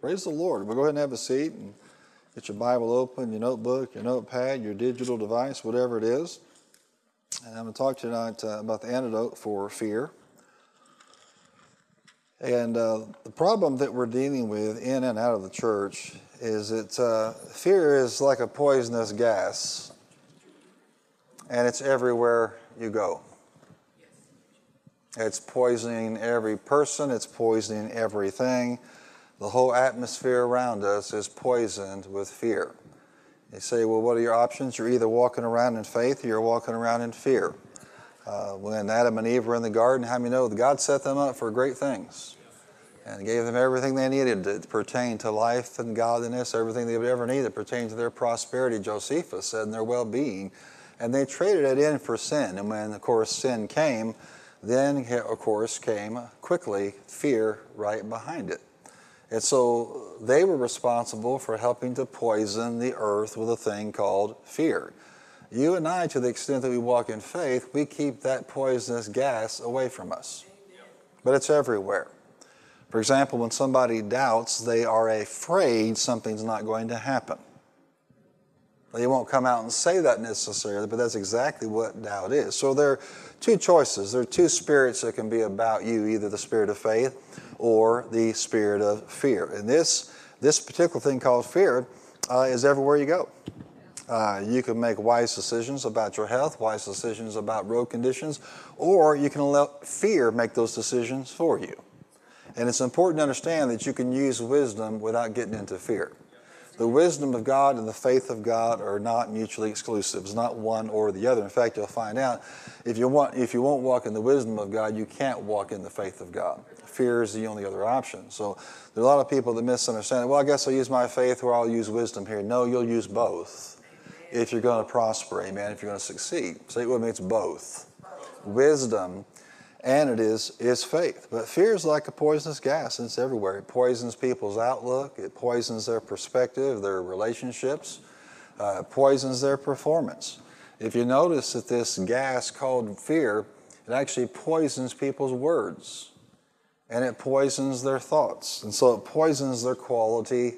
Praise the Lord. We'll go ahead and have a seat and get your Bible open, your notebook, your notepad, your digital device, whatever it is. And I'm going to talk tonight uh, about the antidote for fear. And uh, the problem that we're dealing with in and out of the church is that uh, fear is like a poisonous gas, and it's everywhere you go. It's poisoning every person, it's poisoning everything. The whole atmosphere around us is poisoned with fear. You say, well, what are your options? You're either walking around in faith or you're walking around in fear. Uh, when Adam and Eve were in the garden, how many know that God set them up for great things? And gave them everything they needed to pertain to life and godliness, everything they would ever need that pertained to their prosperity, Josephus said, and their well being. And they traded it in for sin. And when, of course, sin came, then, of course, came quickly fear right behind it. And so they were responsible for helping to poison the earth with a thing called fear. You and I, to the extent that we walk in faith, we keep that poisonous gas away from us. But it's everywhere. For example, when somebody doubts, they are afraid something's not going to happen. They won't come out and say that necessarily, but that's exactly what doubt is. So there are two choices. There are two spirits that can be about you either the spirit of faith or the spirit of fear. And this, this particular thing called fear uh, is everywhere you go. Uh, you can make wise decisions about your health, wise decisions about road conditions, or you can let fear make those decisions for you. And it's important to understand that you can use wisdom without getting into fear. The wisdom of God and the faith of God are not mutually exclusive. It's not one or the other. In fact, you'll find out if you want if you won't walk in the wisdom of God, you can't walk in the faith of God. Fear is the only other option. So there are a lot of people that misunderstand. Well, I guess I'll use my faith or I'll use wisdom here. No, you'll use both if you're going to prosper, amen, if you're going to succeed. Say it me, it's both. Wisdom and it is, is faith. But fear is like a poisonous gas, and it's everywhere. It poisons people's outlook, it poisons their perspective, their relationships, uh, it poisons their performance. If you notice that this gas called fear, it actually poisons people's words and it poisons their thoughts. And so it poisons their quality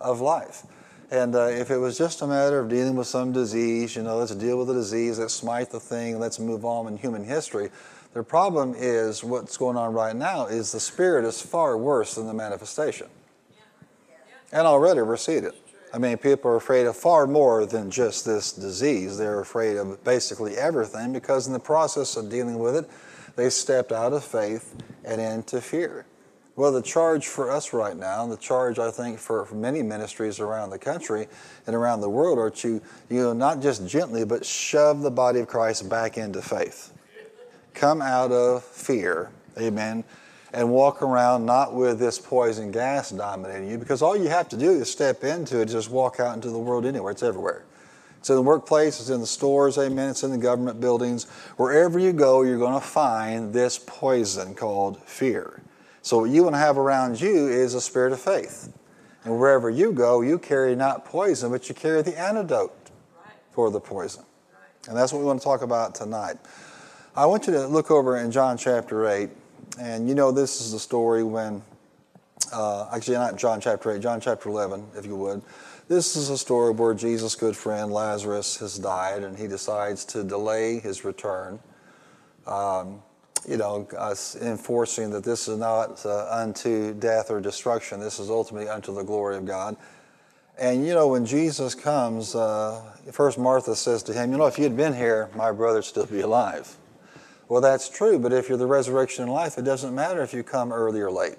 of life. And uh, if it was just a matter of dealing with some disease, you know, let's deal with the disease, let's smite the thing, let's move on in human history, the problem is what's going on right now is the spirit is far worse than the manifestation. And already we're seeing it. I mean, people are afraid of far more than just this disease. They're afraid of basically everything because in the process of dealing with it, they stepped out of faith and into fear. Well, the charge for us right now, and the charge I think for, for many ministries around the country and around the world are to, you know, not just gently, but shove the body of Christ back into faith come out of fear, amen, and walk around not with this poison gas dominating you, because all you have to do is step into it, just walk out into the world anywhere. It's everywhere. It's in the workplace, it's in the stores, amen, it's in the government buildings. Wherever you go, you're going to find this poison called fear. So, what you want to have around you is a spirit of faith. And wherever you go, you carry not poison, but you carry the antidote for the poison. And that's what we want to talk about tonight. I want you to look over in John chapter 8, and you know this is the story when, uh, actually, not John chapter 8, John chapter 11, if you would. This is a story where Jesus' good friend Lazarus has died, and he decides to delay his return. Um, you know, enforcing that this is not uh, unto death or destruction, this is ultimately unto the glory of God. And you know, when Jesus comes, uh, first Martha says to him, You know, if you had been here, my brother'd still be alive. Well, that's true, but if you're the resurrection and life, it doesn't matter if you come early or late.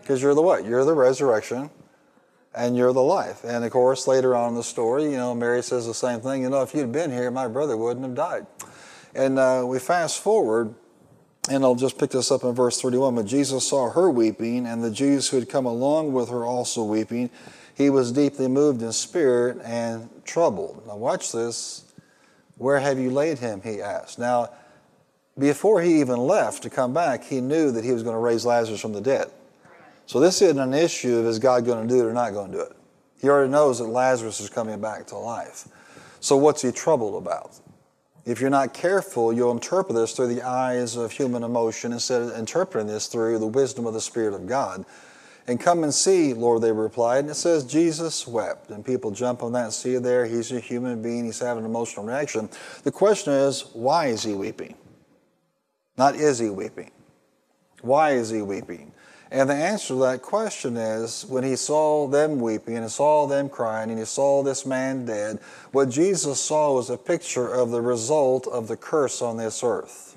Because you're the what? You're the resurrection and you're the life. And of course, later on in the story, you know, Mary says the same thing. You know, if you'd been here, my brother wouldn't have died. And uh, we fast forward, and I'll just pick this up in verse 31. But Jesus saw her weeping, and the Jews who had come along with her also weeping. He was deeply moved in spirit and troubled. Now, watch this. Where have you laid him? He asked. Now, before he even left to come back, he knew that he was going to raise Lazarus from the dead. So this isn't an issue of is God going to do it or not going to do it. He already knows that Lazarus is coming back to life. So what's he troubled about? If you're not careful, you'll interpret this through the eyes of human emotion instead of interpreting this through the wisdom of the Spirit of God. And come and see, Lord, they replied. And it says Jesus wept. And people jump on that and see there. He's a human being. He's having an emotional reaction. The question is, why is he weeping? Not is he weeping. Why is he weeping? And the answer to that question is when he saw them weeping and he saw them crying and he saw this man dead, what Jesus saw was a picture of the result of the curse on this earth.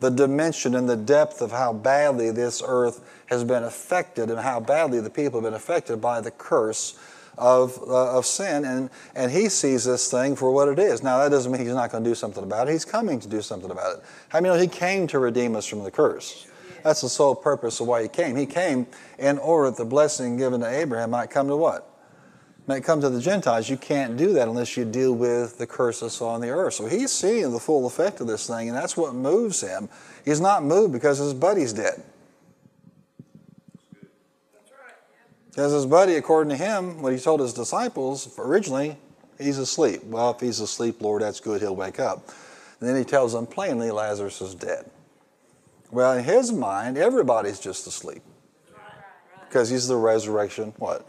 The dimension and the depth of how badly this earth has been affected and how badly the people have been affected by the curse of, uh, of sin. And, and he sees this thing for what it is. Now, that doesn't mean he's not going to do something about it. He's coming to do something about it. How many know he came to redeem us from the curse? That's the sole purpose of why he came. He came in order that the blessing given to Abraham might come to what? Might come to the Gentiles. You can't do that unless you deal with the curses on the earth. So he's seeing the full effect of this thing, and that's what moves him. He's not moved because his buddy's dead. Because his buddy, according to him, what he told his disciples originally, he's asleep. Well, if he's asleep, Lord, that's good, he'll wake up. And then he tells them plainly Lazarus is dead. Well, in his mind, everybody's just asleep. Because he's the resurrection, what?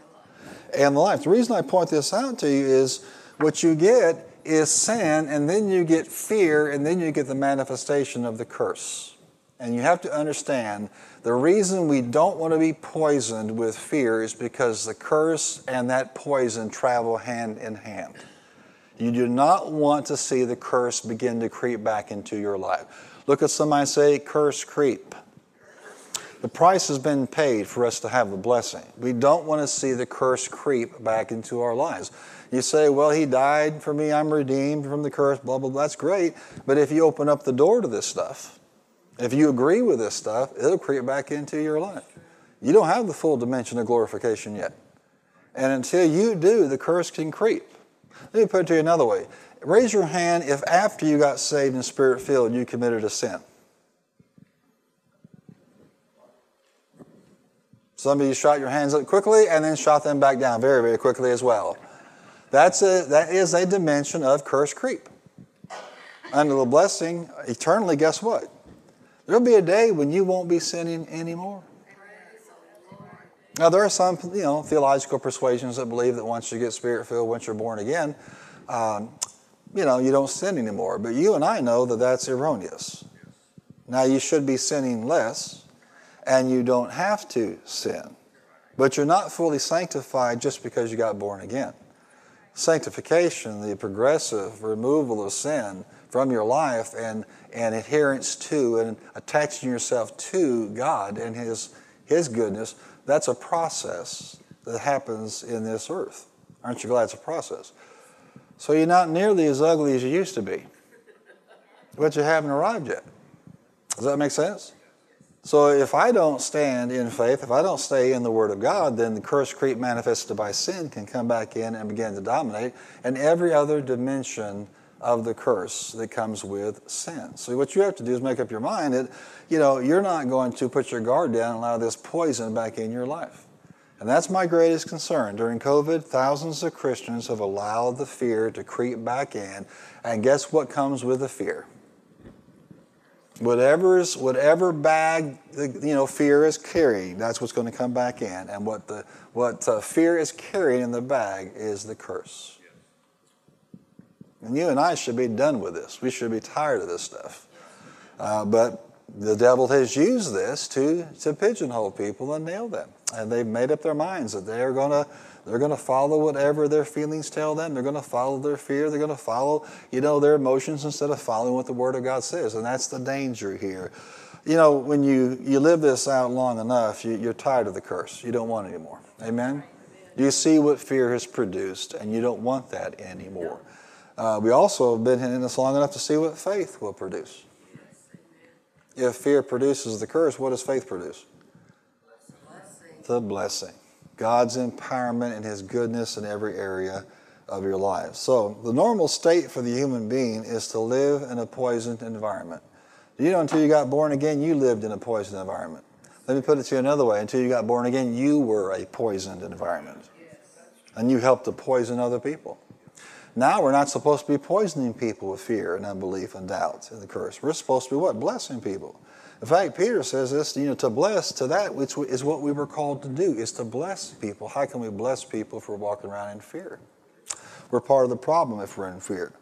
And the life. The reason I point this out to you is what you get is sin, and then you get fear, and then you get the manifestation of the curse. And you have to understand the reason we don't want to be poisoned with fear is because the curse and that poison travel hand in hand. You do not want to see the curse begin to creep back into your life. Look at somebody say, curse creep. The price has been paid for us to have the blessing. We don't want to see the curse creep back into our lives. You say, well, he died for me, I'm redeemed from the curse, blah, blah, blah. That's great. But if you open up the door to this stuff, if you agree with this stuff, it'll creep back into your life. You don't have the full dimension of glorification yet. And until you do, the curse can creep. Let me put it to you another way. Raise your hand if after you got saved and spirit filled, you committed a sin. Some of you shot your hands up quickly and then shot them back down very, very quickly as well. That's a, that is a dimension of curse creep. Under the blessing, eternally, guess what? There'll be a day when you won't be sinning anymore. Now, there are some, you know, theological persuasions that believe that once you get spirit filled, once you're born again, um, you know, you don't sin anymore. But you and I know that that's erroneous. Now, you should be sinning less, and you don't have to sin. But you're not fully sanctified just because you got born again. Sanctification, the progressive removal of sin from your life and, and adherence to and attaching yourself to God and His, His goodness, that's a process that happens in this earth. Aren't you glad it's a process? So you're not nearly as ugly as you used to be, but you haven't arrived yet. Does that make sense? So if I don't stand in faith, if I don't stay in the Word of God, then the curse creep manifested by sin can come back in and begin to dominate, and every other dimension of the curse that comes with sin. So what you have to do is make up your mind that, you know, you're not going to put your guard down and allow this poison back in your life. And that's my greatest concern. During COVID, thousands of Christians have allowed the fear to creep back in. And guess what comes with the fear? Whatever's, whatever bag the, you know fear is carrying, that's what's going to come back in. And what the what uh, fear is carrying in the bag is the curse. And you and I should be done with this. We should be tired of this stuff. Uh, but the devil has used this to, to pigeonhole people and nail them. And they've made up their minds that they're going to they're going to follow whatever their feelings tell them. They're going to follow their fear. They're going to follow, you know, their emotions instead of following what the Word of God says. And that's the danger here. You know, when you, you live this out long enough, you, you're tired of the curse. You don't want it anymore. Amen? You see what fear has produced, and you don't want that anymore. Uh, we also have been in this long enough to see what faith will produce. If fear produces the curse, what does faith produce? The blessing. God's empowerment and His goodness in every area of your life. So, the normal state for the human being is to live in a poisoned environment. You know, until you got born again, you lived in a poisoned environment. Let me put it to you another way. Until you got born again, you were a poisoned environment. And you helped to poison other people. Now we're not supposed to be poisoning people with fear and unbelief and doubt and the curse. We're supposed to be what? Blessing people. In fact, Peter says this, you know, to bless, to that which is what we were called to do, is to bless people. How can we bless people if we're walking around in fear? We're part of the problem if we're in fear.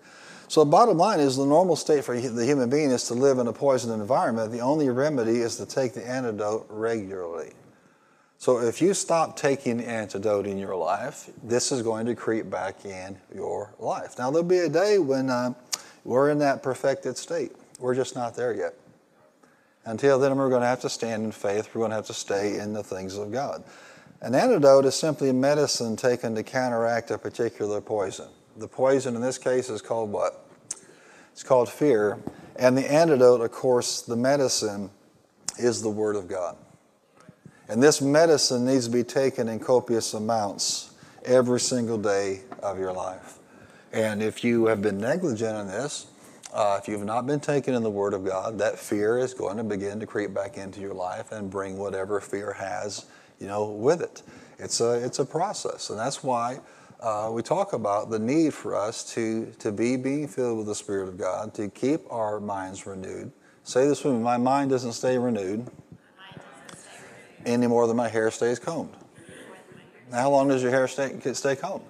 So the bottom line is the normal state for the human being is to live in a poisoned environment. The only remedy is to take the antidote regularly. So if you stop taking the antidote in your life, this is going to creep back in your life. Now there'll be a day when uh, we're in that perfected state. We're just not there yet. Until then, we're going to have to stand in faith. We're going to have to stay in the things of God. An antidote is simply a medicine taken to counteract a particular poison. The poison in this case is called what? It's called fear. And the antidote, of course, the medicine is the Word of God. And this medicine needs to be taken in copious amounts every single day of your life. And if you have been negligent in this, uh, if you've not been taken in the Word of God, that fear is going to begin to creep back into your life and bring whatever fear has, you know, with it. It's a it's a process, and that's why uh, we talk about the need for us to to be being filled with the Spirit of God, to keep our minds renewed. Say this with me: My mind doesn't stay renewed any more than my hair stays combed. Now, how long does your hair stay stay combed?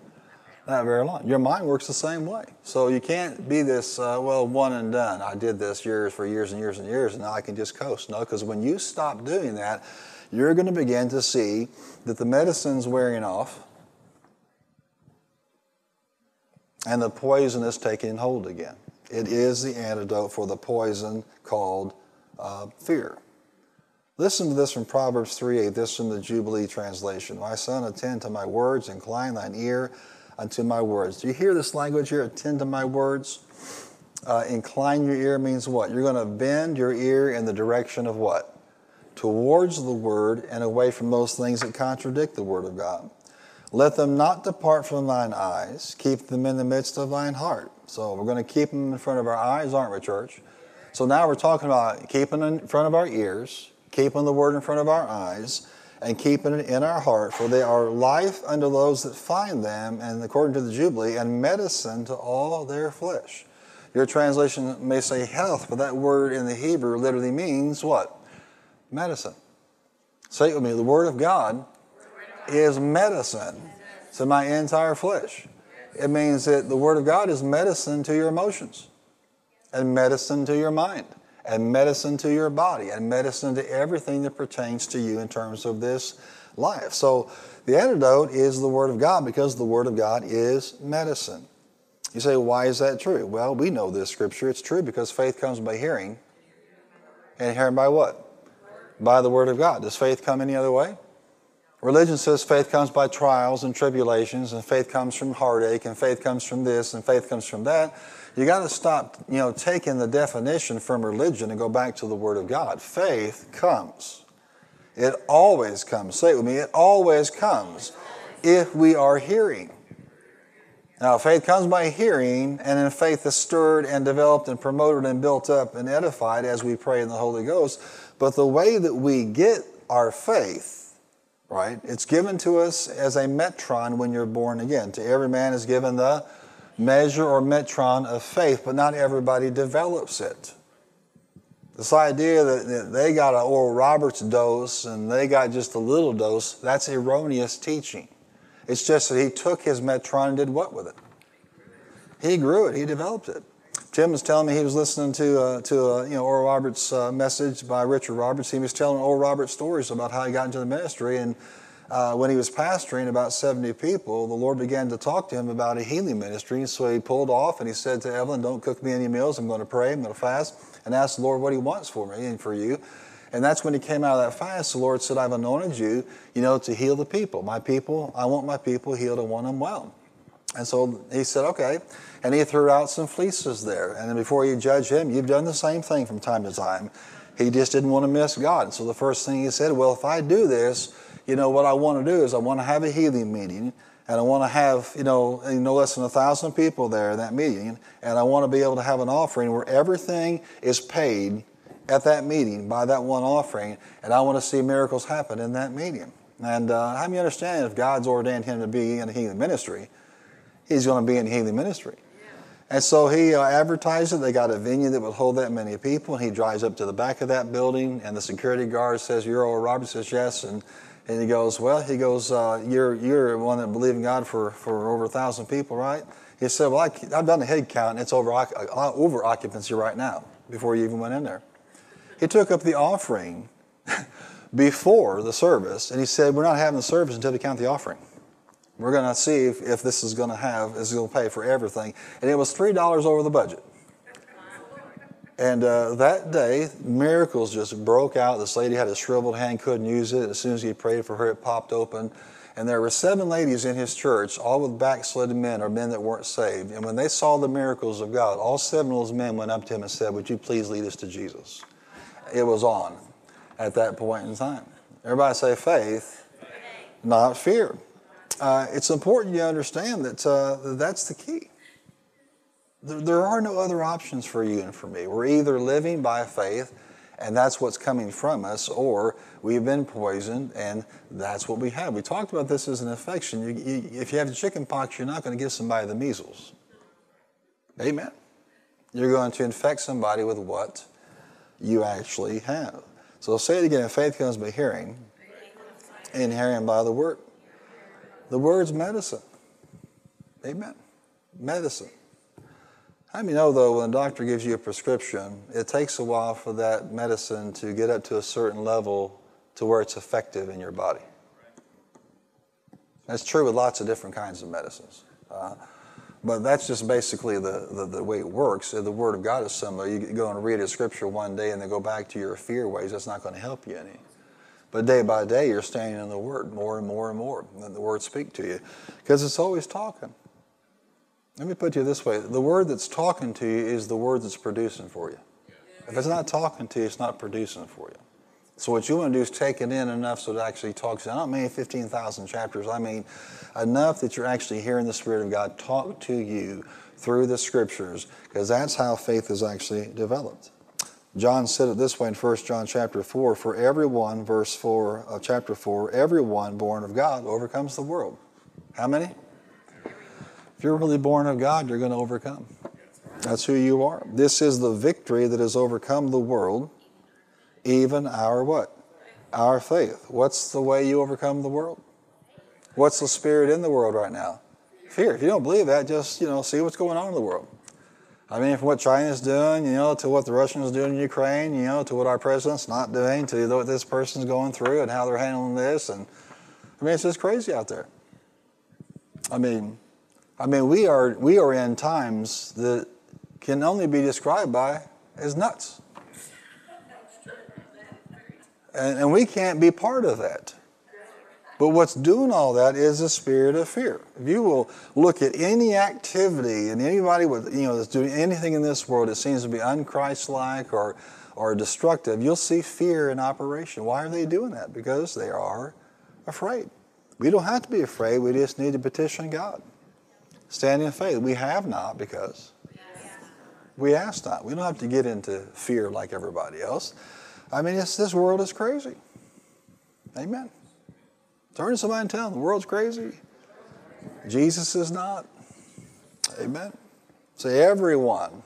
Not very long. Your mind works the same way. So you can't be this, uh, well, one and done. I did this years for years and years and years, and now I can just coast. No, because when you stop doing that, you're going to begin to see that the medicine's wearing off and the poison is taking hold again. It is the antidote for the poison called uh, fear. Listen to this from Proverbs 3 8, this from the Jubilee translation. My son, attend to my words, incline thine ear unto my words. Do you hear this language here? Attend to my words. Uh, incline your ear means what? You're going to bend your ear in the direction of what? Towards the word and away from those things that contradict the word of God. Let them not depart from thine eyes. Keep them in the midst of thine heart. So we're going to keep them in front of our eyes, aren't we, church? So now we're talking about keeping them in front of our ears, keeping the word in front of our eyes, and keeping it in our heart, for they are life unto those that find them, and according to the Jubilee, and medicine to all their flesh. Your translation may say health, but that word in the Hebrew literally means what? Medicine. Say it with me the Word of God is medicine to my entire flesh. It means that the Word of God is medicine to your emotions and medicine to your mind and medicine to your body and medicine to everything that pertains to you in terms of this life. So the antidote is the Word of God because the Word of God is medicine. You say, why is that true? Well, we know this scripture. It's true because faith comes by hearing. And hearing by what? By the Word of God. Does faith come any other way? Religion says faith comes by trials and tribulations, and faith comes from heartache, and faith comes from this, and faith comes from that. You got to stop, you know, taking the definition from religion and go back to the Word of God. Faith comes. It always comes. Say it with me. It always comes if we are hearing. Now, faith comes by hearing, and then faith is stirred and developed and promoted and built up and edified as we pray in the Holy Ghost. But the way that we get our faith, right, it's given to us as a metron when you're born again. To every man is given the measure or metron of faith, but not everybody develops it. This idea that they got an Oral Roberts dose and they got just a little dose, that's erroneous teaching. It's just that he took his metron and did what with it? He grew it, he developed it. Tim was telling me he was listening to uh, to uh, you know Oral Roberts' uh, message by Richard Roberts. He was telling Oral Roberts stories about how he got into the ministry, and uh, when he was pastoring about 70 people, the Lord began to talk to him about a healing ministry. So he pulled off and he said to Evelyn, Don't cook me any meals. I'm going to pray. I'm going to fast and ask the Lord what he wants for me and for you. And that's when he came out of that fast. The Lord said, I've anointed you, you know, to heal the people. My people, I want my people healed and want them well. And so he said, okay. And he threw out some fleeces there. And then before you judge him, you've done the same thing from time to time. He just didn't want to miss God. So the first thing he said, well, if I do this, you know, what I want to do is I want to have a healing meeting, and I want to have, you know, no less than a thousand people there in that meeting, and I want to be able to have an offering where everything is paid at that meeting by that one offering, and I want to see miracles happen in that meeting. And uh, how many understand if God's ordained him to be in a healing ministry, he's going to be in healing ministry. And so he uh, advertised it. They got a venue that would hold that many people. And he drives up to the back of that building, and the security guard says, "You're Oral Roberts." Says yes, and and he goes, "Well, he goes, uh, you're you're one that believe in God for for over a thousand people, right?" He said, "Well, I, have done the head count, and it's over uh, over occupancy right now. Before you even went in there, he took up the offering before the service, and he said, "We're not having the service until we count the offering." We're going to see if, if this is going to have, is going to pay for everything. And it was $3 over the budget. And uh, that day, miracles just broke out. This lady had a shriveled hand, couldn't use it. As soon as he prayed for her, it popped open. And there were seven ladies in his church, all with backslidden men or men that weren't saved. And when they saw the miracles of God, all seven of those men went up to him and said, Would you please lead us to Jesus? It was on at that point in time. Everybody say faith, not fear uh, it's important you understand that uh, that's the key. There, are no other options for you and for me. We're either living by faith, and that's what's coming from us, or we've been poisoned, and that's what we have. We talked about this as an infection. You, you, if you have chicken pox, you're not going to give somebody the measles. Amen. You're going to infect somebody with what you actually have. So I'll say it again. Faith comes by hearing, and hearing by the word. The word's medicine. Amen. Medicine. How many know, though, when a doctor gives you a prescription, it takes a while for that medicine to get up to a certain level to where it's effective in your body? That's true with lots of different kinds of medicines. Uh, but that's just basically the, the, the, way it works. The Word of God is similar. You go and read a scripture one day and then go back to your fear ways, that's not going to help you any. But day by day, you're staying in the Word more and more and more. And the Word speak to you because it's always talking. Let me put you this way the Word that's talking to you is the Word that's producing for you. If it's not talking to you, it's not producing for you. So what you want to do is take it in enough so it actually talks. you. I don't mean 15,000 chapters. I mean enough that you're actually hearing the Spirit of God talk to you through the Scriptures, because that's how faith is actually developed. John said it this way in 1 John chapter 4 For everyone, verse 4 of chapter 4, everyone born of God overcomes the world. How many? If you're really born of God, you're going to overcome. That's who you are. This is the victory that has overcome the world, even our what? Our faith. What's the way you overcome the world? What's the spirit in the world right now? Fear. If you don't believe that, just, you know, see what's going on in the world. I mean, from what China's doing, you know, to what the Russians doing in Ukraine, you know, to what our president's not doing, to what this person's going through and how they're handling this, and I mean, it's just crazy out there. I mean, I mean, we are we are in times that can only be described by as nuts, and, and we can't be part of that. But what's doing all that is a spirit of fear. If you will look at any activity and anybody with, you know, that's doing anything in this world that seems to be unchristlike or, or destructive, you'll see fear in operation. Why are they doing that? Because they are afraid. We don't have to be afraid. We just need to petition God. Stand in faith. We have not because we ask not. We don't have to get into fear like everybody else. I mean, this world is crazy. Amen. Turn to somebody and tell them the world's crazy. Jesus is not. Amen. Say, everyone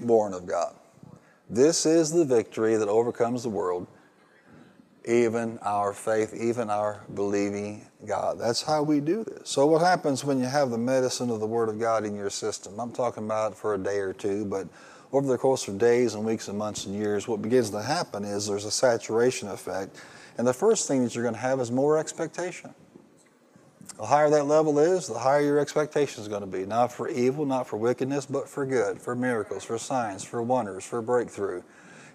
born of God. This is the victory that overcomes the world, even our faith, even our believing God. That's how we do this. So, what happens when you have the medicine of the Word of God in your system? I'm talking about for a day or two, but over the course of days and weeks and months and years, what begins to happen is there's a saturation effect and the first thing that you're going to have is more expectation. The higher that level is, the higher your expectation is going to be. Not for evil, not for wickedness, but for good, for miracles, for signs, for wonders, for breakthrough.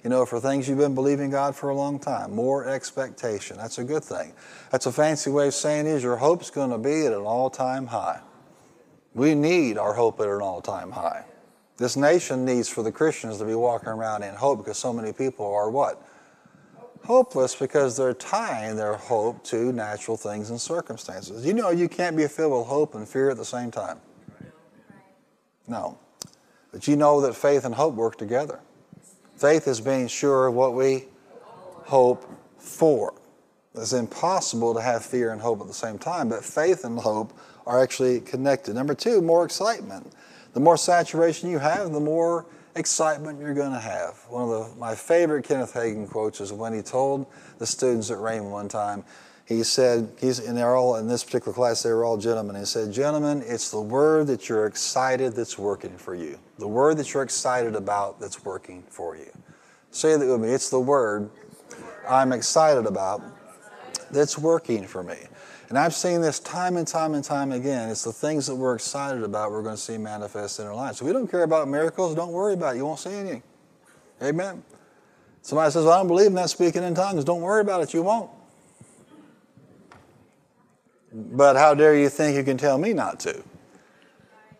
You know, for things you've been believing God for a long time. More expectation. That's a good thing. That's a fancy way of saying is your hope's going to be at an all-time high. We need our hope at an all-time high. This nation needs for the Christians to be walking around in hope because so many people are what? hopeless because they're tying their hope to natural things and circumstances. You know, you can't be filled with hope and fear at the same time. No. But you know that faith and hope work together. Faith is being sure of what we hope for. It's impossible to have fear and hope at the same time, but faith and hope are actually connected. Number two, more excitement. The more saturation you have, the more excitement you're going to have. One of the, my favorite Kenneth Hagin quotes is when he told the students at Rhema one time, he said, he's, and they're all in this particular class, they were all gentlemen. He said, Gentlemen, it's the word that you're excited that's working for you. The word that you're excited about that's working for you. Say that with me. It's the word I'm excited about that's working for me. And I've seen this time and time and time again. It's the things that we're excited about we're going to see manifest in our lives. So we don't care about miracles. Don't worry about it. You won't see anything. Amen. Somebody says, well, I don't believe in that speaking in tongues. Don't worry about it. You won't. But how dare you think you can tell me not to?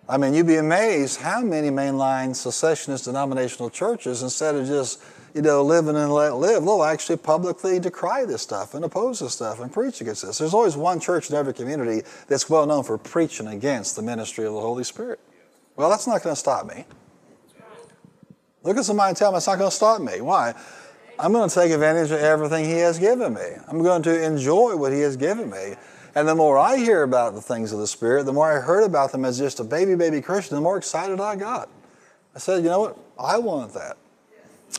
I mean, you'd be amazed how many mainline cessationist denominational churches, instead of just, you know, living and let live, they'll actually publicly decry this stuff and oppose this stuff and preach against this. There's always one church in every community that's well known for preaching against the ministry of the Holy Spirit. Well, that's not going to stop me. Look at somebody and tell them it's not going to stop me. Why? I'm going to take advantage of everything He has given me. I'm going to enjoy what He has given me. And the more I hear about the things of the Spirit, the more I heard about them as just a baby, baby Christian, the more excited I got. I said, you know what? I want that.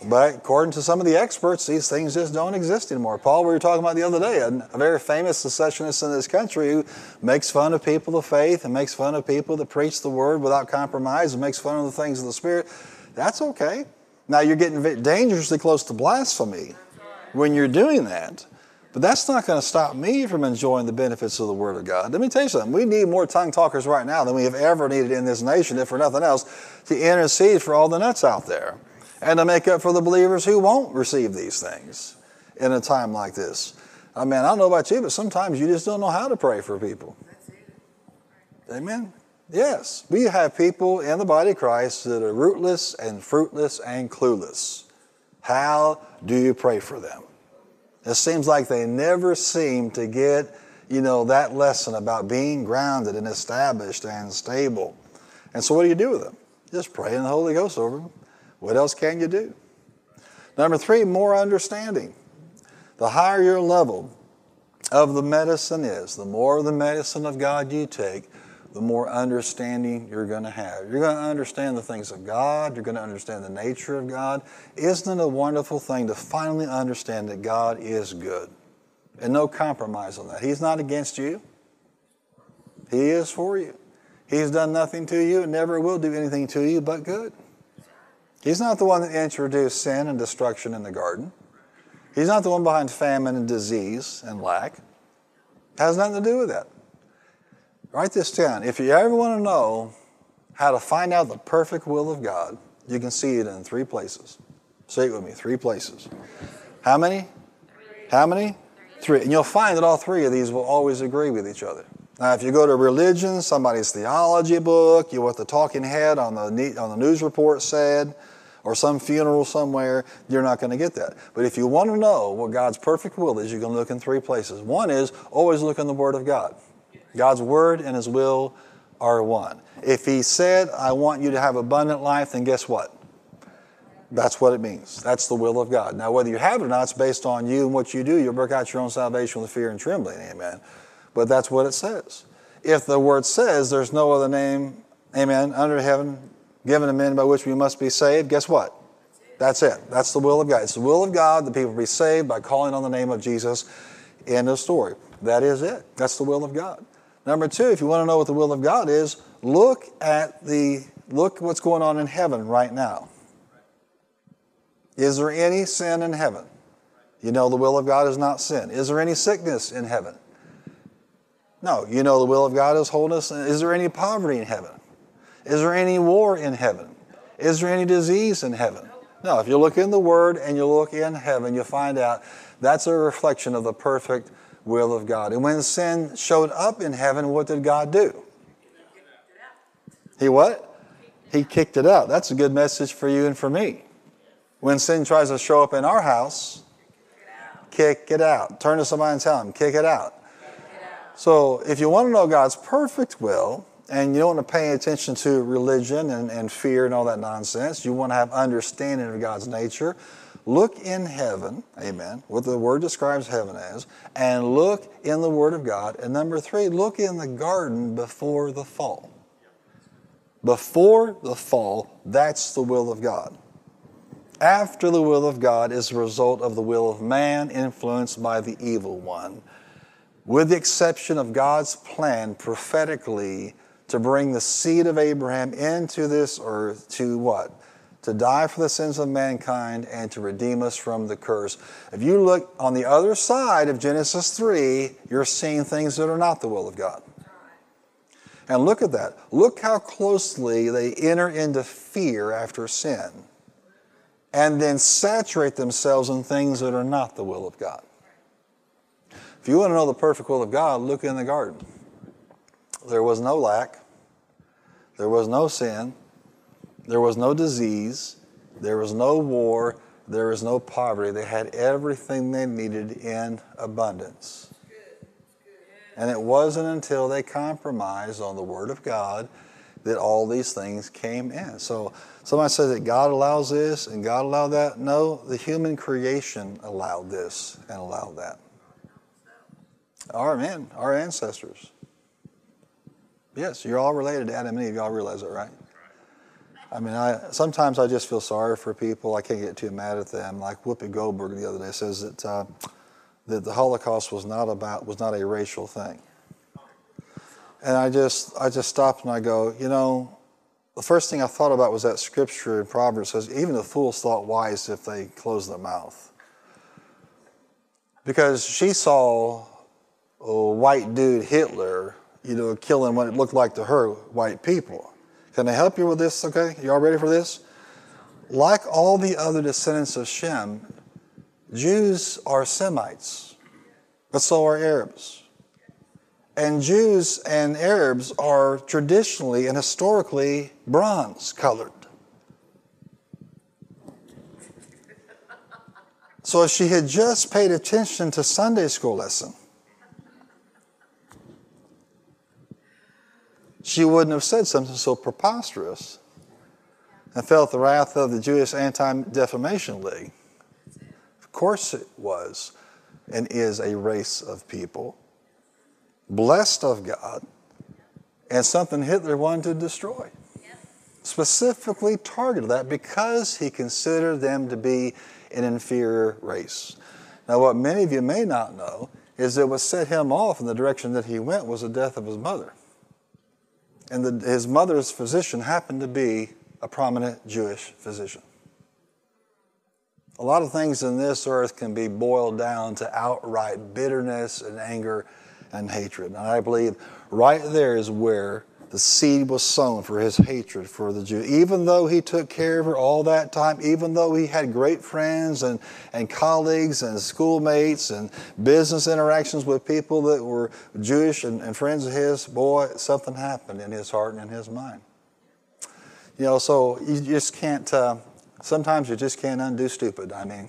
But according to some of the experts, these things just don't exist anymore. Paul, we were talking about the other day, a, very famous cessationist in this country who makes fun of people of faith and makes fun of people that preach the word without compromise and makes fun of the things of the Spirit. That's okay. Now you're getting dangerously close to blasphemy when you're doing that. But that's not going to stop me from enjoying the benefits of the Word of God. Let me tell you something. We need more tongue talkers right now than we have ever needed in this nation, if for nothing else, to intercede for all the nuts out there and to make up for the believers who won't receive these things in a time like this. I mean, I don't know about you, but sometimes you just don't know how to pray for people. Amen? Yes. We have people in the body of Christ that are rootless and fruitless and clueless. How do you pray for them? It seems like they never seem to get, you know, that lesson about being grounded and established and stable. And so what do you do with them? Just pray in the Holy Ghost over them. What else can you do? Number three, more understanding. The higher your level of the medicine is, the more of the medicine of God you take, the more understanding you're going to have. You're going to understand the things of God. You're going to understand the nature of God. Isn't it a wonderful thing to finally understand that God is good? And no compromise on that. He's not against you, He is for you. He's done nothing to you and never will do anything to you but good. He's not the one that introduced sin and destruction in the garden. He's not the one behind famine and disease and lack. It has nothing to do with that. Write this down. If you ever want to know how to find out the perfect will of God, you can see it in three places. Say it with me three places. How many? Three. How many? Three. And you'll find that all three of these will always agree with each other. Now, if you go to religion, somebody's theology book, you what the talking head on the, on the news report said, or some funeral somewhere, you're not going to get that. But if you want to know what God's perfect will is, you can look in three places. One is always look in the Word of God. God's word and his will are one. If he said, I want you to have abundant life, then guess what? That's what it means. That's the will of God. Now, whether you have it or not, it's based on you and what you do. You'll work out your own salvation with fear and trembling. Amen. But that's what it says. If the word says there's no other name, amen, under heaven given to men by which we must be saved, guess what? That's it. That's the will of God. It's the will of God that people be saved by calling on the name of Jesus. End of story. That is it. That's the will of God. Number two, if you want to know what the will of God is, look at the look what's going on in heaven right now. Is there any sin in heaven? You know the will of God is not sin. Is there any sickness in heaven? No, you know the will of God is wholeness. Is there any poverty in heaven? Is there any war in heaven? Is there any disease in heaven? No, if you look in the Word and you look in heaven, you'll find out that's a reflection of the perfect will of God. And when sin showed up in heaven, what did God do? He what? He kicked it out. That's a good message for you and for me. When sin tries to show up in our house, kick it out. Turn to somebody and tell them, kick it out. So if you want to know God's perfect will, and you don't want to pay attention to religion and, and fear and all that nonsense, you want to have understanding of God's nature, Look in heaven, amen, what the word describes heaven as, and look in the word of God. And number three, look in the garden before the fall. Before the fall, that's the will of God. After the will of God is the result of the will of man influenced by the evil one, with the exception of God's plan prophetically to bring the seed of Abraham into this earth to what? To die for the sins of mankind and to redeem us from the curse. If you look on the other side of Genesis 3, you're seeing things that are not the will of God. And look at that. Look how closely they enter into fear after sin and then saturate themselves in things that are not the will of God. If you want to know the perfect will of God, look in the garden. There was no lack, there was no sin, there was no disease, there was no war, there was no poverty. They had everything they needed in abundance. And it wasn't until they compromised on the Word of God that all these things came in. So somebody says that God allows this and God allowed that. No, the human creation allowed this and allowed that. Our men, our ancestors. Yes, you're all related to Adam and Eve. Y'all realize that, right? I mean, I sometimes I just feel sorry for people. I can't get too mad at them. Like Whoopi Goldberg the other day says that uh, that the Holocaust was not about was not a racial thing. And I just I just stopped and I go, you know, the first thing I thought about was that scripture in Proverbs says, even the fools thought wise if they closed their mouth. Because she saw a white dude, Hitler, you know, killing what it looked like to her white people. Can I help you with this? Okay, you all ready for this? Like all the other descendants of Shem, Jews are Semites, but so are Arabs. And Jews and Arabs are traditionally and historically bronze colored. So if she had just paid attention to Sunday school lesson, she wouldn't have said something so preposterous and felt the wrath of the Jewish Anti Defamation League. Of course, it was and is a race of people blessed of God, and something Hitler wanted to destroy. Specifically targeted that because he considered them to be an inferior race. Now, what many of you may not know is that what set him off in the direction that he went was the death of his mother. And the, his mother's physician happened to be a prominent Jewish physician. A lot of things in this earth can be boiled down to outright bitterness and anger and hatred. And I believe right there is where the seed was sown for his hatred for the Jew. Even though he took care of her all that time, even though he had great friends and, and colleagues and schoolmates and business interactions with people that were Jewish and, and friends of his, boy, something happened in his heart and in his mind. You know, so you just can't, uh, sometimes you just can't undo stupid. I mean,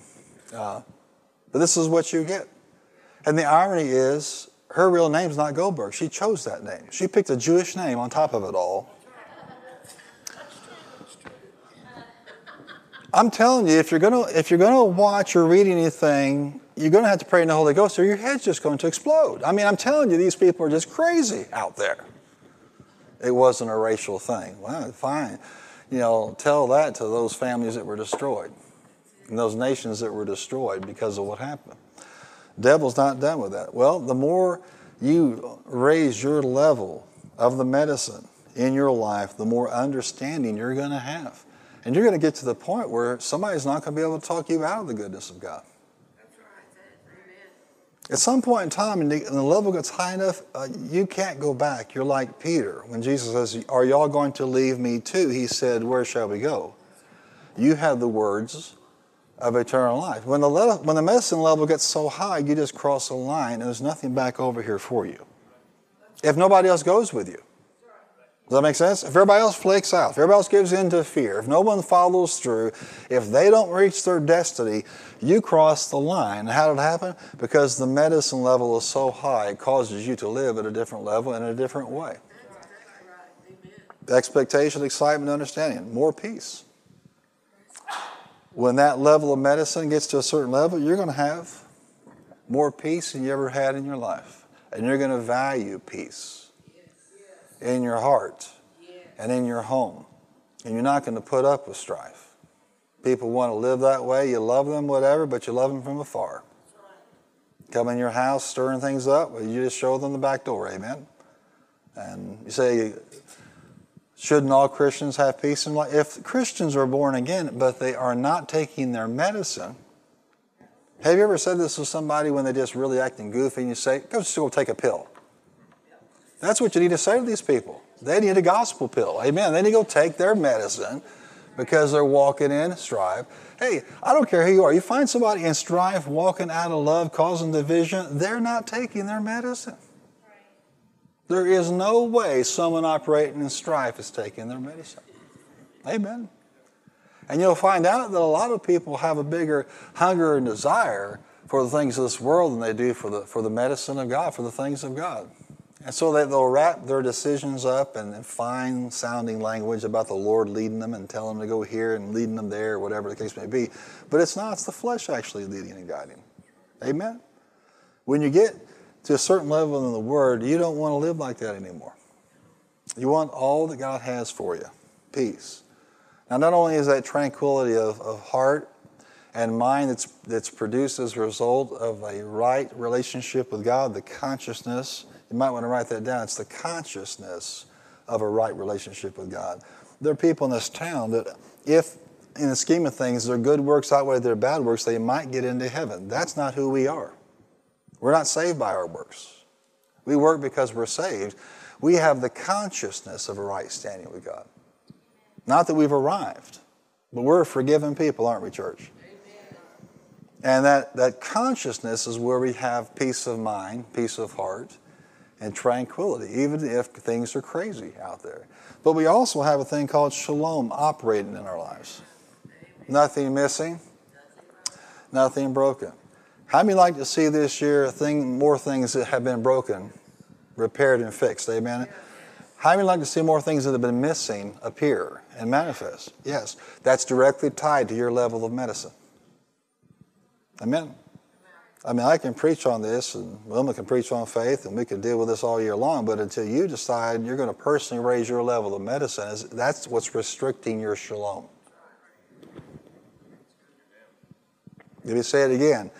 uh, but this is what you get. And the irony is, her real name's not Goldberg. She chose that name. She picked a Jewish name on top of it all. I'm telling you, if you're gonna if you're gonna watch or read anything, you're gonna have to pray in the Holy Ghost, or your head's just going to explode. I mean, I'm telling you, these people are just crazy out there. It wasn't a racial thing. Well, fine. You know, tell that to those families that were destroyed, and those nations that were destroyed because of what happened. Devil's not done with that. Well, the more you raise your level of the medicine in your life, the more understanding you're going to have. And you're going to get to the point where somebody's not going to be able to talk you out of the goodness of God. At some point in time, and the, level gets high enough, uh, you can't go back. You're like Peter. When Jesus says, Are y'all going to leave me too? He said, Where shall we go? You have the words of eternal life. When the, when the medicine level gets so high, you just cross a line and there's nothing back over here for you. If nobody else goes with you. Does that make sense? If everybody else flakes out, if everybody else gives in to fear, if no one follows through, if they don't reach their destiny, you cross the line. And how did it happen? Because the medicine level is so high, it causes you to live at a different level in a different way. Expectation, excitement, understanding, more peace when that level of medicine gets to a certain level, you're going to have more peace than you ever had in your life. And you're going to value peace in your heart and in your home. And you're not going to put up with strife. People want to live that way. You love them, whatever, but you love them from afar. Come in your house, stirring things up, well, you just show them the back door. Amen. And you say, shouldn't all Christians have peace in life? If Christians are born again, but they are not taking their medicine, have you ever said this to somebody when they're just really acting goofy and you say, go just go take a pill? That's what you need to say to these people. They need a gospel pill. Amen. They need to go take their medicine because they're walking in strife. Hey, I don't care who you are. You find somebody in strife, walking out of love, causing division, they're not taking their medicine. There is no way someone operating in strife is taking their medicine. Amen. And you'll find out that a lot of people have a bigger hunger and desire for the things of this world than they do for the, for the medicine of God, for the things of God. And so they, they'll wrap their decisions up in fine sounding language about the Lord leading them and telling them to go here and leading them there, whatever the case may be. But it's not, it's the flesh actually leading and guiding. Amen? When you get to a certain level in the Word, you don't want to live like that anymore. You want all that God has for you peace. Now, not only is that tranquility of, of heart and mind that's, that's produced as a result of a right relationship with God, the consciousness you might want to write that down. It's the consciousness of a right relationship with God. There are people in this town that, if in the scheme of things their good works outweigh their bad works, they might get into heaven. That's not who we are. We're not saved by our works. We work because we're saved. We have the consciousness of a right standing with God. Not that we've arrived, but we're forgiven people, aren't we, church? And that, that consciousness is where we have peace of mind, peace of heart, and tranquility, even if things are crazy out there. But we also have a thing called shalom operating in our lives. Nothing missing, nothing broken. How many like to see this year thing, more things that have been broken, repaired, and fixed? Amen. How many like to see more things that have been missing appear and manifest? Yes, that's directly tied to your level of medicine. Amen. I mean, I can preach on this, and Wilma can preach on faith, and we can deal with this all year long. But until you decide you're going to personally raise your level of medicine, that's what's restricting your shalom. Let me say it again.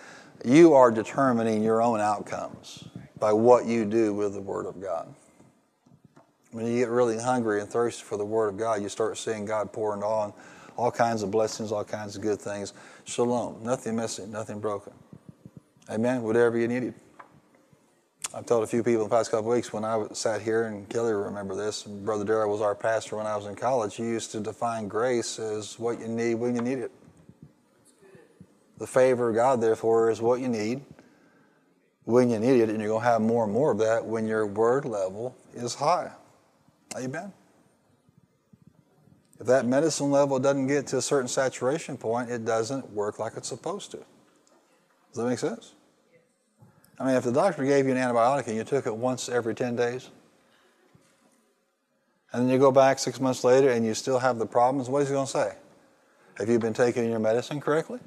You are determining your own outcomes by what you do with the Word of God. When you get really hungry and thirsty for the Word of God, you start seeing God pouring on all kinds of blessings, all kinds of good things. Shalom, nothing missing, nothing broken. Amen. Whatever you needed. I've told a few people in the past couple weeks when I sat here, and Kelly will remember this, and Brother Darrell was our pastor when I was in college. He used to define grace as what you need when you need it. The favor of God, therefore, is what you need when you need it, and you're going to have more and more of that when your word level is high. Amen. If that medicine level doesn't get to a certain saturation point, it doesn't work like it's supposed to. Does that make sense? I mean, if the doctor gave you an antibiotic and you took it once every 10 days, and then you go back six months later and you still have the problems, what is he going to say? Have you been taking your medicine correctly?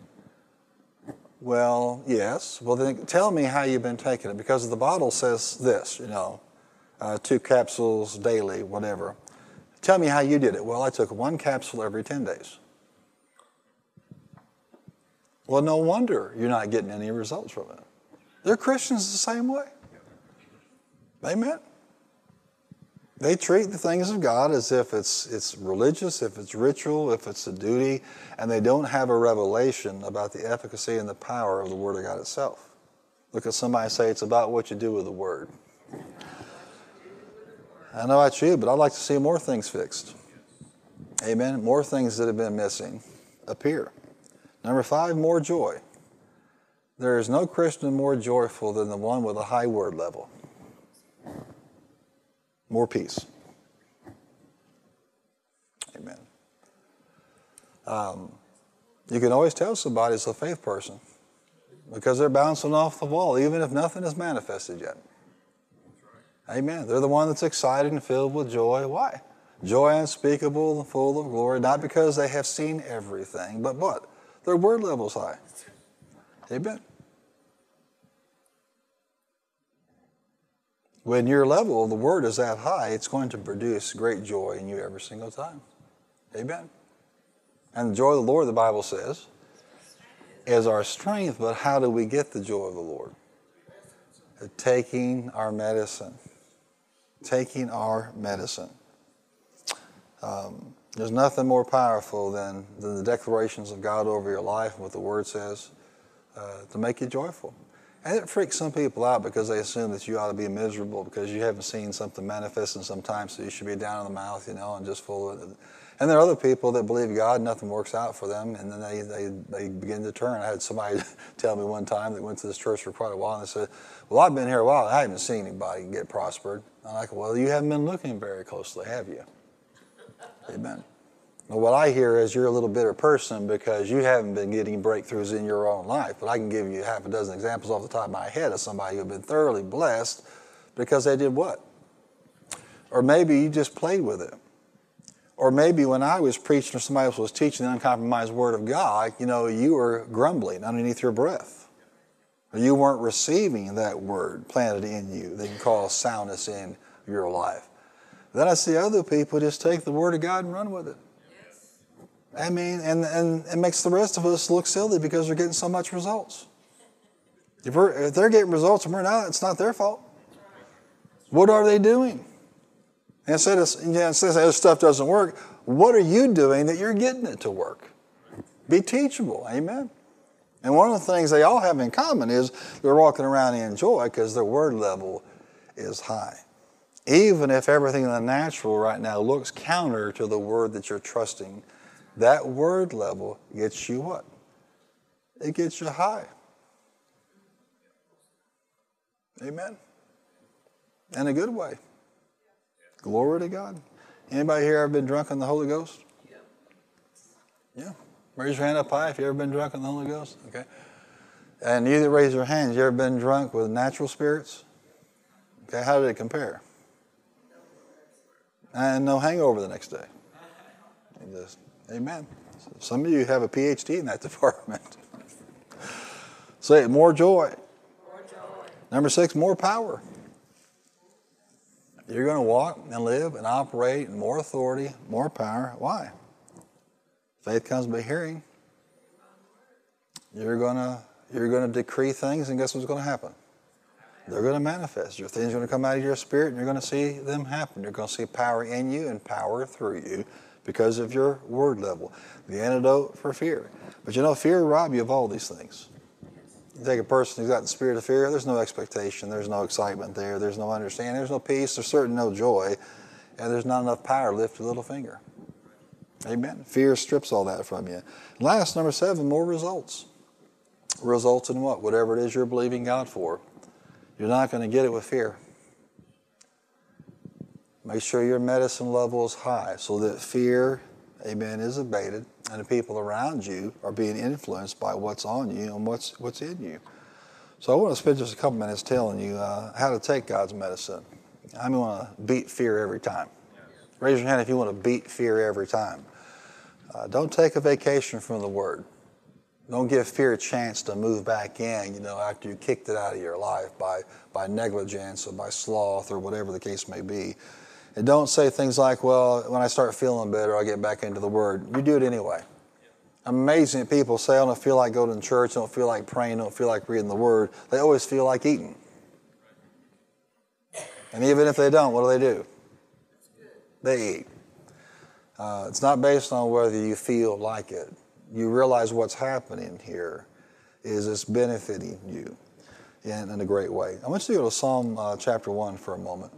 Well, yes. Well, then tell me how you've been taking it because the bottle says this, you know, uh, two capsules daily, whatever. Tell me how you did it. Well, I took one capsule every 10 days. Well, no wonder you're not getting any results from it. They're Christians the same way. Amen. They treat the things of God as if it's, it's religious, if it's ritual, if it's a duty, and they don't have a revelation about the efficacy and the power of the Word of God itself. Look at somebody say it's about what you do with the Word. I know about you, but I'd like to see more things fixed. Amen. More things that have been missing appear. Number five, more joy. There is no Christian more joyful than the one with a high word level. More peace. Amen. Um, you can always tell somebody's a faith person because they're bouncing off the wall, even if nothing is manifested yet. Amen. They're the one that's excited and filled with joy. Why? Joy unspeakable and full of glory, not because they have seen everything, but what? Their word level's high. Amen. When your level of the Word is that high, it's going to produce great joy in you every single time. Amen. And the joy of the Lord, the Bible says, is our strength. But how do we get the joy of the Lord? Taking our medicine. Taking our medicine. Um, there's nothing more powerful than, than the declarations of God over your life and what the Word says uh, to make you joyful. It freaks some people out because they assume that you ought to be miserable because you haven't seen something manifest in some time, so you should be down in the mouth, you know, and just full of it. And there are other people that believe God, nothing works out for them, and then they, they, they begin to turn. I had somebody tell me one time that went to this church for quite a while, and they said, Well, I've been here a while, I haven't seen anybody get prospered. I'm like, Well, you haven't been looking very closely, have you? Amen. Well, what I hear is you're a little bitter person because you haven't been getting breakthroughs in your own life. But I can give you half a dozen examples off the top of my head of somebody who've been thoroughly blessed because they did what? Or maybe you just played with it. Or maybe when I was preaching or somebody else was teaching the uncompromised word of God, you know, you were grumbling underneath your breath. Or you weren't receiving that word planted in you that can cause soundness in your life. Then I see other people just take the word of God and run with it. I mean, and, and it makes the rest of us look silly because they're getting so much results. If, if they're getting results and we're not, it's not their fault. What are they doing? And instead of, yeah, instead of this stuff doesn't work, what are you doing that you're getting it to work? Be teachable. Amen. And one of the things they all have in common is they're walking around in joy because their word level is high. Even if everything in the natural right now looks counter to the word that you're trusting that word level gets you what? It gets you high. Amen. In a good way. Glory to God. Anybody here ever been drunk in the Holy Ghost? Yeah. Yeah? Raise your hand up high if you ever been drunk in the Holy Ghost. Okay. And you that raise your hands, you ever been drunk with natural spirits? Okay, how did it compare? And no hangover the next day. Just Amen. Some of you have a PhD in that department. Say it, more joy. more joy. Number six, more power. You're going to walk and live and operate in more authority, more power. Why? Faith comes by hearing. You're going to you're going to decree things, and guess what's going to happen? They're going to manifest. Your things are going to come out of your spirit, and you're going to see them happen. You're going to see power in you and power through you because of your word level. The antidote for fear. But you know, fear rob you of all these things. You take a person who's got the spirit of fear, there's no expectation, there's no excitement there, there's no understanding, there's no peace, there's certainly no joy, and there's not enough power to lift a little finger. Amen. Fear strips all that from you. Last, number seven, more results. Results in what? Whatever it is you're believing God for. You're not going to get it with fear. Make sure your medicine level is high so that fear, amen, is abated and the people around you are being influenced by what's on you and what's, what's in you. So I want to spend just a couple minutes telling you uh, how to take God's medicine. I mean, want to beat fear every time. Raise your hand if you want to beat fear every time. Uh, don't take a vacation from the Word. Don't give fear a chance to move back in, you know, after you kicked it out of your life by, by negligence or by sloth or whatever the case may be. And don't say things like, well, when I start feeling better, I'll get back into the Word. You do it anyway. Amazing people say, I don't feel like going to church, I don't feel like praying, I don't feel like reading the Word. They always feel like eating. And even if they don't, what do they do? They eat. Uh, it's not based on whether you feel like it. You realize what's happening here is it's benefiting you in, in a great way. I want you to go to Psalm uh, chapter 1 for a moment.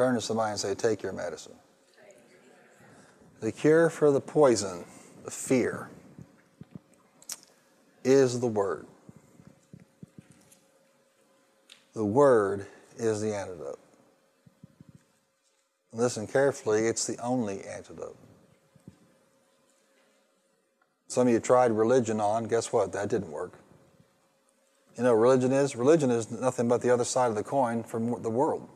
Turn to somebody and say, Take your medicine. The cure for the poison, the fear, is the Word. The Word is the antidote. Listen carefully, it's the only antidote. Some of you tried religion on, guess what? That didn't work. You know religion is? Religion is nothing but the other side of the coin from the world.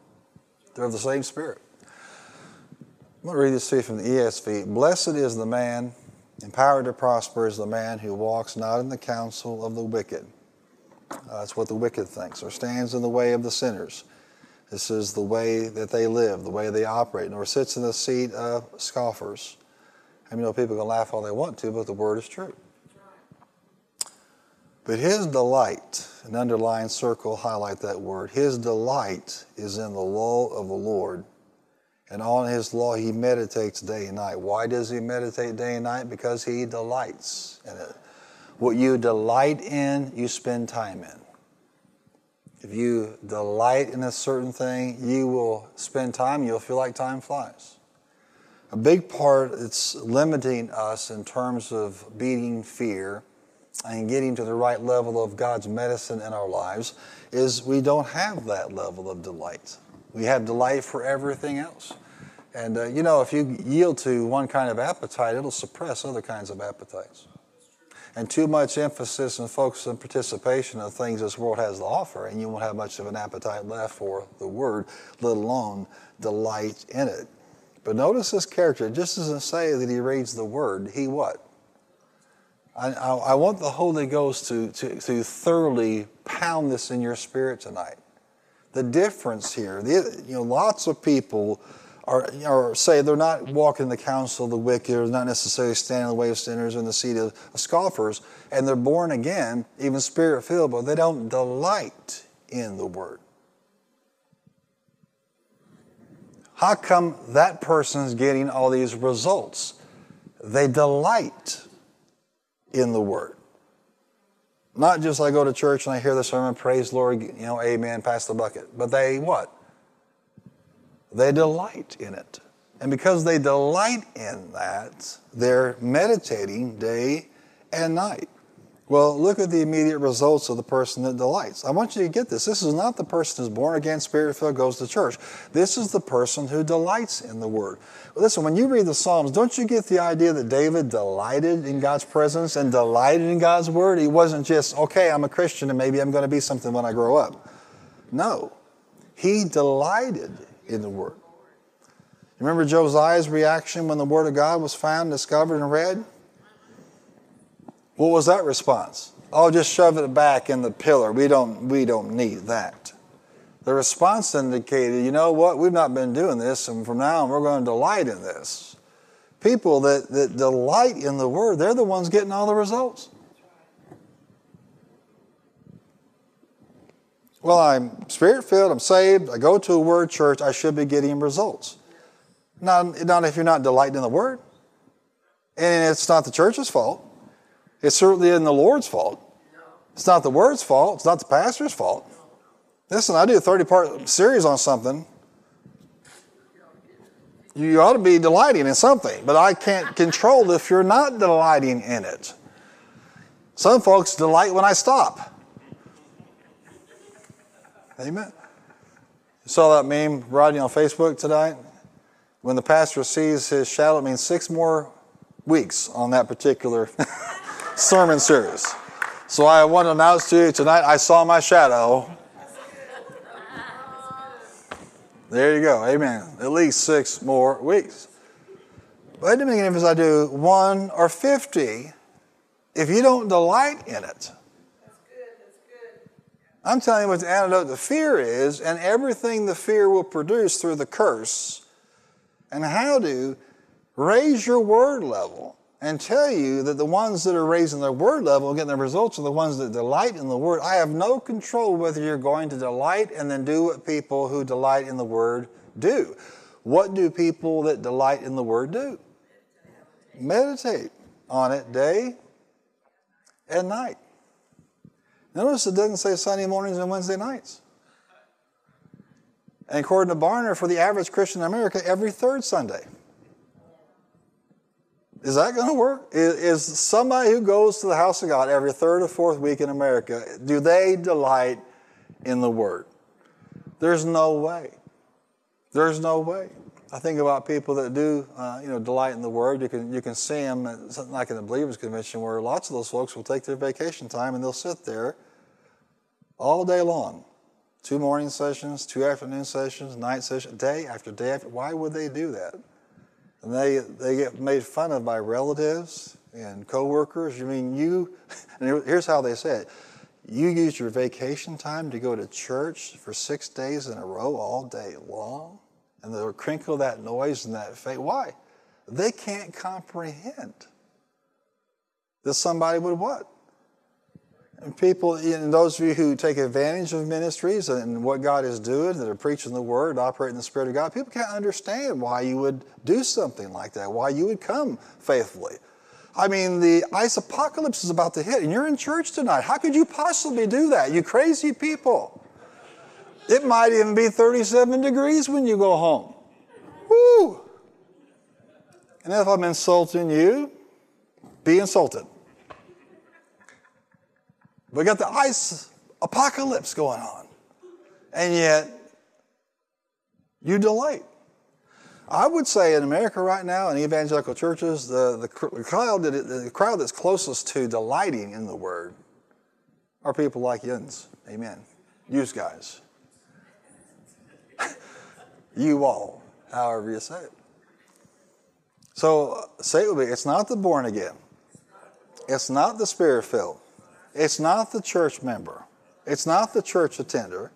They're of the same spirit. I'm going to read this to you from the ESV. Blessed is the man, empowered to prosper is the man who walks not in the counsel of the wicked, Uh, that's what the wicked thinks, or stands in the way of the sinners. This is the way that they live, the way they operate, nor sits in the seat of scoffers. I mean, know people can laugh all they want to, but the word is true. But his delight, an underlined circle, highlight that word. His delight is in the law of the Lord. And on his law he meditates day and night. Why does he meditate day and night? Because he delights in it. What you delight in, you spend time in. If you delight in a certain thing, you will spend time, you'll feel like time flies. A big part that's limiting us in terms of beating fear and getting to the right level of God's medicine in our lives is we don't have that level of delight. We have delight for everything else. And uh, you know, if you yield to one kind of appetite, it'll suppress other kinds of appetites. And too much emphasis and focus and participation of things this world has to offer, and you won't have much of an appetite left for the Word, let alone delight in it. But notice this character. It just doesn't say that he reads the Word. He what? I, I, I want the Holy Ghost to, to, to thoroughly pound this in your spirit tonight. The difference here, the, you know, lots of people or, or say they're not walking the counsel of the wicked, or not necessarily standing in the way of sinners in the seat of scoffers, and they're born again, even spirit filled, but they don't delight in the word. How come that person's getting all these results? They delight in the word. Not just I go to church and I hear the sermon, praise Lord, you know, amen, pass the bucket. But they what? They delight in it. And because they delight in that, they're meditating day and night. Well, look at the immediate results of the person that delights. I want you to get this. This is not the person who's born again, spirit filled, goes to church. This is the person who delights in the Word. Listen, when you read the Psalms, don't you get the idea that David delighted in God's presence and delighted in God's Word? He wasn't just, okay, I'm a Christian and maybe I'm going to be something when I grow up. No, he delighted in the Word. Remember Josiah's reaction when the Word of God was found, discovered, and read? What was that response? Oh, just shove it back in the pillar. We don't, we don't need that. The response indicated, you know what, we've not been doing this, and from now on we're going to delight in this. People that, that delight in the Word, they're the ones getting all the results. Well, I'm spirit filled, I'm saved, I go to a word church, I should be getting results. Not, not if you're not delighting in the word. And it's not the church's fault. It's certainly isn't the Lord's fault. It's not the word's fault. It's not the pastor's fault. Listen, I do a 30 part series on something. You ought to be delighting in something, but I can't control if you're not delighting in it. Some folks delight when I stop. Amen. You saw that meme, Rodney, on Facebook tonight? When the pastor sees his shadow, it means six more weeks on that particular sermon series. So I want to announce to you tonight I saw my shadow. There you go. Amen. At least six more weeks. But it doesn't if I do one or 50 if you don't delight in it. I'm telling you what the antidote to fear is, and everything the fear will produce through the curse, and how to raise your word level and tell you that the ones that are raising their word level and getting the results are the ones that delight in the word. I have no control whether you're going to delight and then do what people who delight in the word do. What do people that delight in the word do? Meditate on it day and night. Notice it doesn't say Sunday mornings and Wednesday nights. And according to Barna, for the average Christian in America, every third Sunday. Is that going to work? Is, is, somebody who goes to the house of God every third or fourth week in America, do they delight in the Word? There's no way. There's no way. I think about people that do, uh, you know, delight in the Word. You can you can see them at something like in the Believers Convention, where lots of those folks will take their vacation time and they'll sit there all day long. Two morning sessions, two afternoon sessions, night sessions, day after day after. Why would they do that? And they, they get made fun of by relatives and coworkers. You mean you, and here's how they say it You use your vacation time to go to church for six days in a row all day long, and they'll crinkle that noise and that faith. Why? They can't comprehend that somebody would what? And people, and those of you who take advantage of ministries and what God is doing, that are preaching the word, operating the Spirit of God, people can't understand why you would do something like that, why you would come faithfully. I mean, the ice apocalypse is about to hit, and you're in church tonight. How could you possibly do that? You crazy people. It might even be 37 degrees when you go home. Woo! And if I'm insulting you, be insulted. We got the ice apocalypse going on. And yet, you delight. I would say in America right now, in evangelical churches, the, the, crowd, that the crowd that's closest to delighting in the Word are people like Yins. Amen. You guys. you all, however you say it. So say it with me. It's not the born again. It's not the spirit filled. It's not the church member. It's not the church attender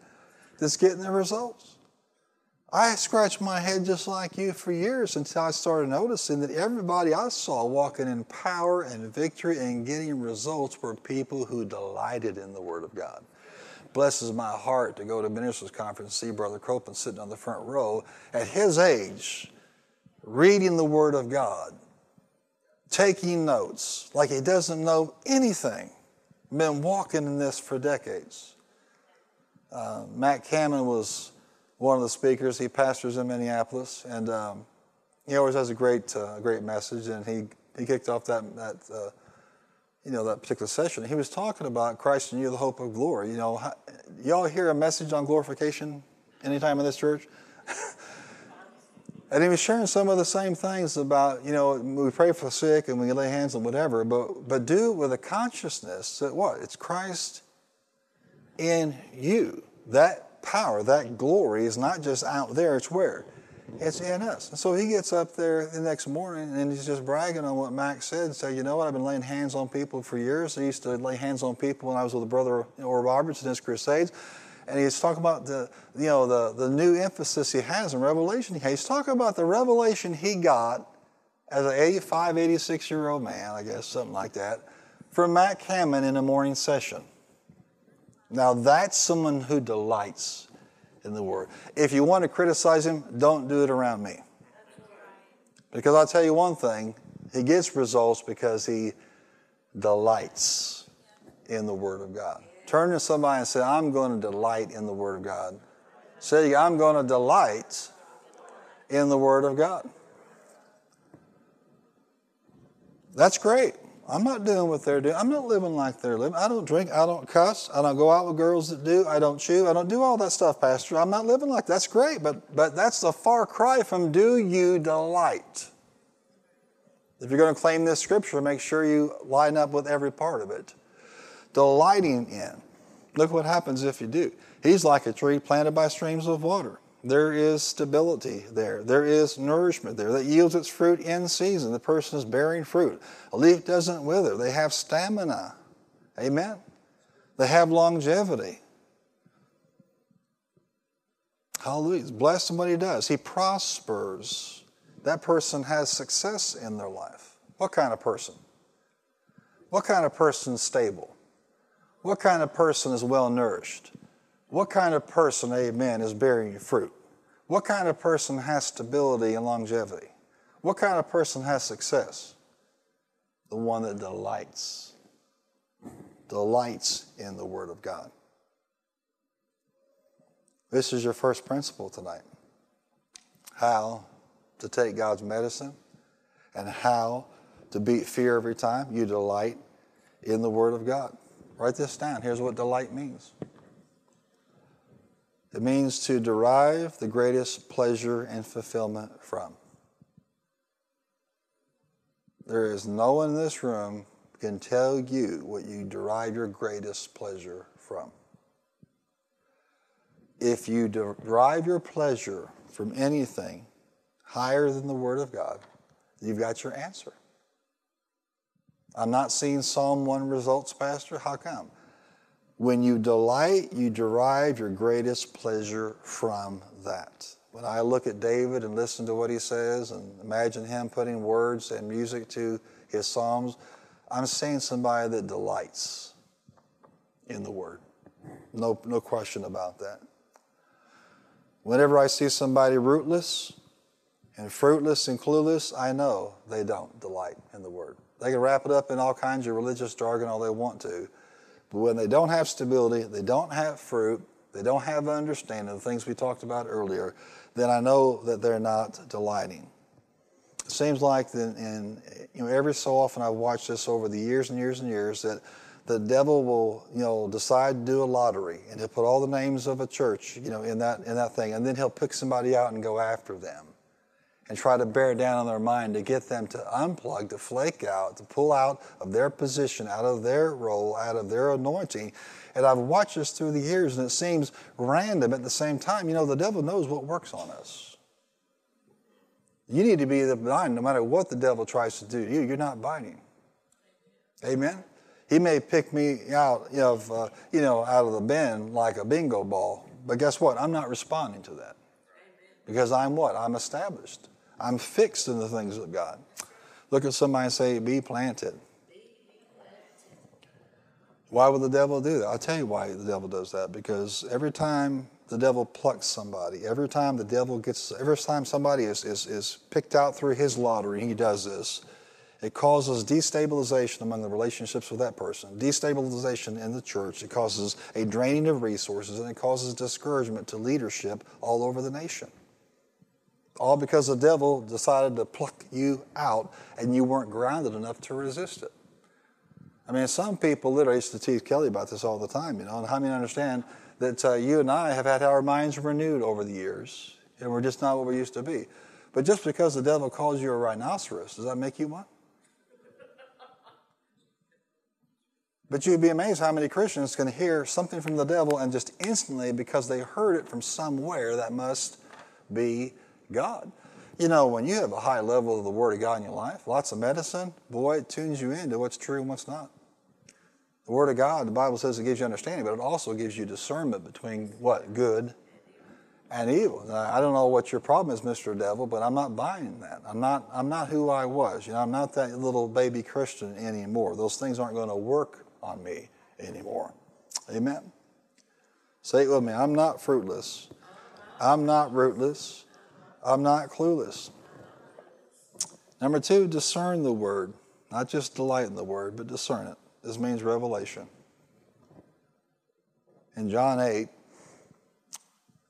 that's getting the results. I scratched my head just like you for years until I started noticing that everybody I saw walking in power and victory and getting results were people who delighted in the Word of God. Blesses my heart to go to ministers' conference and see Brother Copeland sitting on the front row at his age, reading the Word of God, taking notes like he doesn't know anything. Been walking in this for decades. Uh, Matt Cameron was one of the speakers. He pastors in Minneapolis, and um, he always has a great, uh, great message. And he, he kicked off that, that uh, you know, that particular session. He was talking about Christ in you, the hope of glory. You know, how, y'all hear a message on glorification anytime in this church? and he was sharing some of the same things about, you know, we pray for the sick and we lay hands on whatever, but, but do it with a consciousness that what? It's Christ in you. That power, that glory is not just out there, it's where? It's in us. And so he gets up there the next morning and he's just bragging on what Matt said and say, you know what, I've been laying hands on people for years. I used to lay hands on people when I was with a brother Oral Roberts in his crusades. And he's talking about the, you know, the, the new emphasis he has in revelation. He's talking about the revelation he got as an 85, 86 year old man, I guess, something like that, from Matt Cameron in a morning session. Now, that's someone who delights in the Word. If you want to criticize him, don't do it around me. Because I'll tell you one thing he gets results because he delights in the Word of God. Turn to somebody and say, I'm going to delight in the Word of God. Say, I'm going to delight in the Word of God. That's great. I'm not doing what they're doing. I'm not living like they're living. I don't drink. I don't cuss. I don't go out with girls that do. I don't chew. I don't do all that stuff, Pastor. I'm not living like that. that's great, but but that's a far cry from do you delight. If you're going to claim this scripture, make sure you line up with every part of it. Delighting in. Look what happens if you do. He's like a tree planted by streams of water. There is stability there. There is nourishment there that yields its fruit in season. The person is bearing fruit. A leaf doesn't wither. They have stamina. Amen. They have longevity. Hallelujah. He's blessed he does. He prospers. That person has success in their life. What kind of person? What kind of person is stable? What kind of person is well nourished? What kind of person, amen, is bearing fruit? What kind of person has stability and longevity? What kind of person has success? The one that delights, delights in the Word of God. This is your first principle tonight. How to take God's medicine and how to beat fear every time you delight in the Word of God. Write this down. Here's what delight means it means to derive the greatest pleasure and fulfillment from. There is no one in this room can tell you what you derive your greatest pleasure from. If you derive your pleasure from anything higher than the Word of God, you've got your answer. I'm not seeing Psalm 1 results, Pastor. How come? When you delight, you derive your greatest pleasure from that. When I look at David and listen to what he says and imagine him putting words and music to his Psalms, I'm seeing somebody that delights in the Word. No, no question about that. Whenever I see somebody rootless and fruitless and clueless, I know they don't delight in the Word. They can wrap it up in all kinds of religious jargon all they want to. But when they don't have stability, they don't have fruit, they don't have understanding of the things we talked about earlier, then I know that they're not delighting. It seems like in, in you know every so often I've watched this over the years and years and years that the devil will you know decide to do a lottery and he'll put all the names of a church you know in that in that thing and then he'll pick somebody out and go after them and try to bear down on their mind to get them to unplug, to flake out, to pull out of their position, out of their role, out of their anointing. And I've watched this through the years, and it seems random at the same time. You know, the devil knows what works on us. You need to be the blind no matter what the devil tries to do to you, you're not biting. Amen? He may pick me out of, uh, you know, out of the bin like a bingo ball, but guess what? I'm not responding to that. Because I'm what? I'm established. I'm fixed in the things of God. Look at somebody and say, be planted. Why would the devil do that? I'll tell you why the devil does that. Because every time the devil plucks somebody, every time the devil gets, every time somebody is, is, is picked out through his lottery, he does this, it causes destabilization among the relationships with that person, destabilization in the church. It causes a draining of resources, and it causes discouragement to leadership all over the nation. All because the devil decided to pluck you out and you weren't grounded enough to resist it. I mean, some people literally used to tease Kelly about this all the time, you know, and how many understand that uh, you and I have had our minds renewed over the years, and we're just not what we used to be. But just because the devil calls you a rhinoceros, does that make you one? But you'd be amazed how many Christians can hear something from the devil and just instantly, because they heard it from somewhere, that must be God. You know, when you have a high level of the Word of God in your life, lots of medicine, boy, it tunes you into what's true and what's not. The Word of God, the Bible says it gives you understanding, but it also gives you discernment between what? Good and evil. Now, I don't know what your problem is, Mr. Devil, but I'm not buying that. I'm not, I'm not who I was. You know, I'm not that little baby Christian anymore. Those things aren't going to work on me anymore. Amen. Say it with me. I'm not fruitless. I'm not rootless. I'm not clueless. Number two, discern the word. Not just delight in the word, but discern it. This means revelation. In John 8,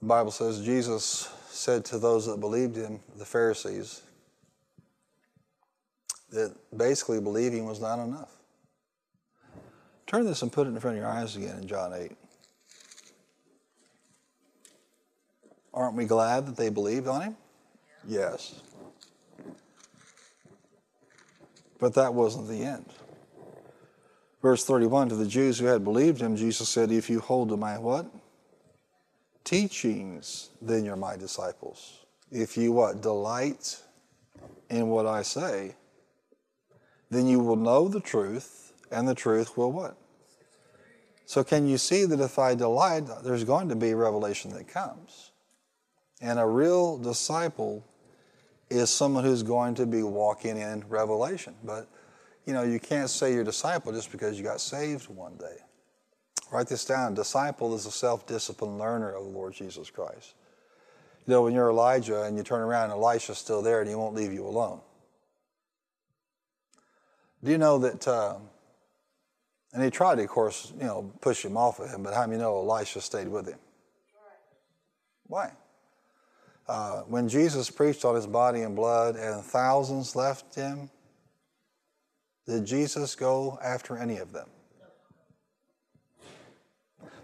the Bible says Jesus said to those that believed him, the Pharisees, that basically believing was not enough. Turn this and put it in front of your eyes again in John 8. Aren't we glad that they believed on him? Yes. But that wasn't the end. Verse 31 to the Jews who had believed him, Jesus said, If you hold to my what? Teachings, then you're my disciples. If you what? Delight in what I say, then you will know the truth, and the truth will what? So, can you see that if I delight, there's going to be revelation that comes? And a real disciple is someone who's going to be walking in revelation. But, you know, you can't say you're a disciple just because you got saved one day. Write this down. Disciple is a self disciplined learner of the Lord Jesus Christ. You know, when you're Elijah and you turn around and Elisha's still there and he won't leave you alone. Do you know that, uh, and he tried to, of course, you know, push him off of him, but how many know Elisha stayed with him? Why? Uh, when Jesus preached on his body and blood and thousands left him, did Jesus go after any of them?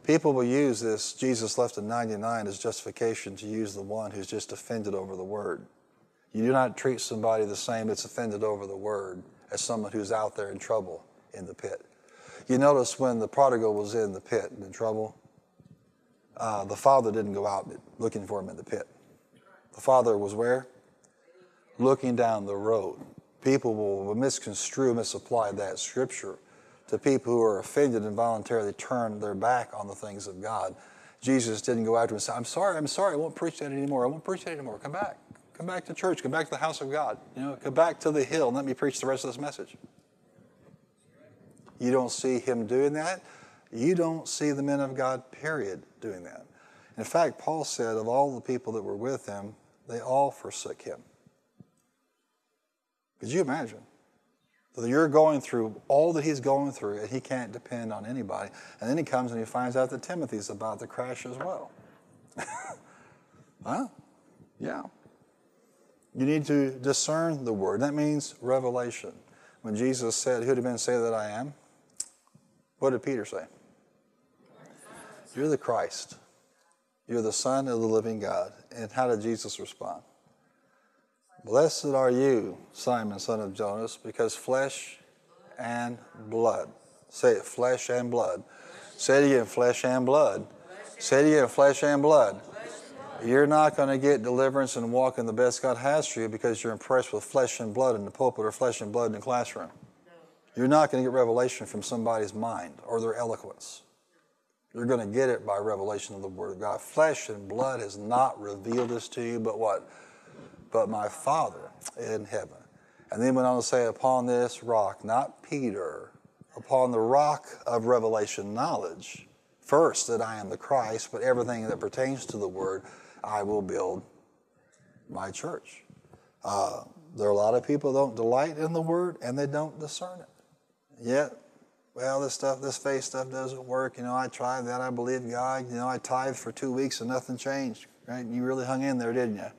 People will use this, Jesus left the 99 as justification to use the one who's just offended over the word. You do not treat somebody the same that's offended over the word as someone who's out there in trouble in the pit. You notice when the prodigal was in the pit and in trouble, uh, the father didn't go out looking for him in the pit. The Father was where? Looking down the road. People will misconstrue, misapply that scripture to people who are offended and voluntarily turn their back on the things of God. Jesus didn't go after them and say, I'm sorry, I'm sorry, I won't preach that anymore. I won't preach that anymore. Come back. Come back to church. Come back to the house of God. You know, come back to the hill and let me preach the rest of this message. You don't see him doing that. You don't see the men of God, period, doing that. In fact, Paul said of all the people that were with him, they all forsook him. Could you imagine? That you're going through all that he's going through and he can't depend on anybody. And then he comes and he finds out that Timothy's about to crash as well. huh? Yeah. You need to discern the word. That means revelation. When Jesus said, Who did men say that I am? What did Peter say? You're the Christ. You're the Son of the living God. And how did Jesus respond? Blessed are you, Simon, son of Jonas, because flesh and blood. Say it, flesh and blood. Say it again, flesh and blood. Say it again, flesh and blood. You're not going to get deliverance and walk in the best God has for you because you're impressed with flesh and blood in the pulpit or flesh and blood in the classroom. You're not going to get revelation from somebody's mind or their eloquence. You're going to get it by revelation of the Word of God. Flesh and blood has not revealed this to you, but what? But my Father in heaven. And then went on to say, upon this rock, not Peter, upon the rock of revelation knowledge, first that I am the Christ, but everything that pertains to the Word, I will build my church. Uh, there are a lot of people don't delight in the Word and they don't discern it. Yet, well, this stuff, this faith stuff doesn't work. You know, I tried that. I believe God. You know, I tithed for two weeks and nothing changed. Right? You really hung in there, didn't you?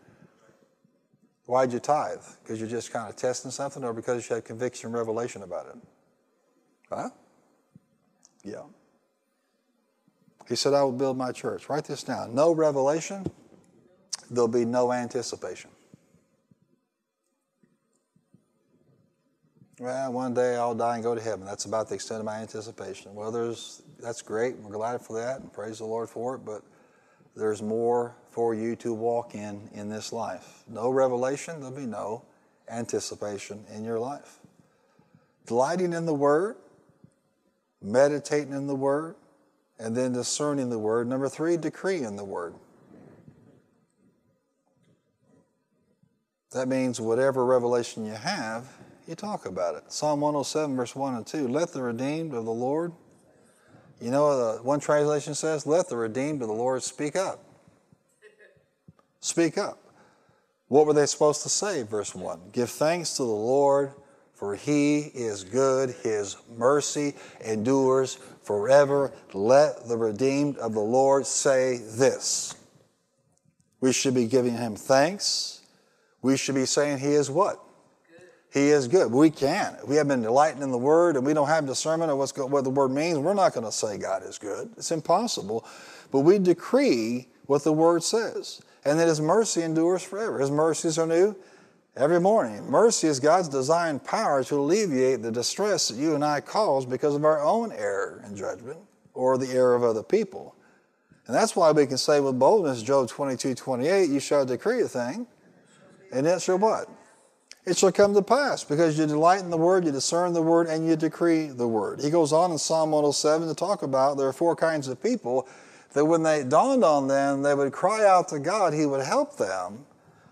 Why'd you tithe? Because you're just kind of testing something, or because you had conviction and revelation about it? Huh? Yeah. He said, I will build my church. Write this down. No revelation, there'll be no anticipation. Well, one day I'll die and go to heaven. That's about the extent of my anticipation. Well, there's that's great. We're glad for that and praise the Lord for it, but there's more for you to walk in in this life. No revelation, there'll be no anticipation in your life. Delighting in the Word, meditating in the Word, and then discerning the Word. Number three, decreeing the Word. That means whatever revelation you have, you talk about it. Psalm 107, verse 1 and 2. Let the redeemed of the Lord, you know, the one translation says, let the redeemed of the Lord speak up. Speak up. What were they supposed to say? Verse 1 Give thanks to the Lord, for he is good, his mercy endures forever. Let the redeemed of the Lord say this. We should be giving him thanks. We should be saying he is what? He is good. We can't. We have been delighting in the Word and we don't have discernment of what's what the Word means, we're not going to say God is good. It's impossible. But we decree what the Word says. And that His mercy endures forever. His mercies are new every morning. Mercy is God's designed power to alleviate the distress that you and I cause because of our own error and judgment or the error of other people. And that's why we can say with boldness, Job 22, 28, you shall decree a thing, and it shall what? It shall come to pass because you delight in the word, you discern the word, and you decree the word. He goes on in Psalm 107 to talk about there are four kinds of people that when they dawned on them, they would cry out to God, He would help them.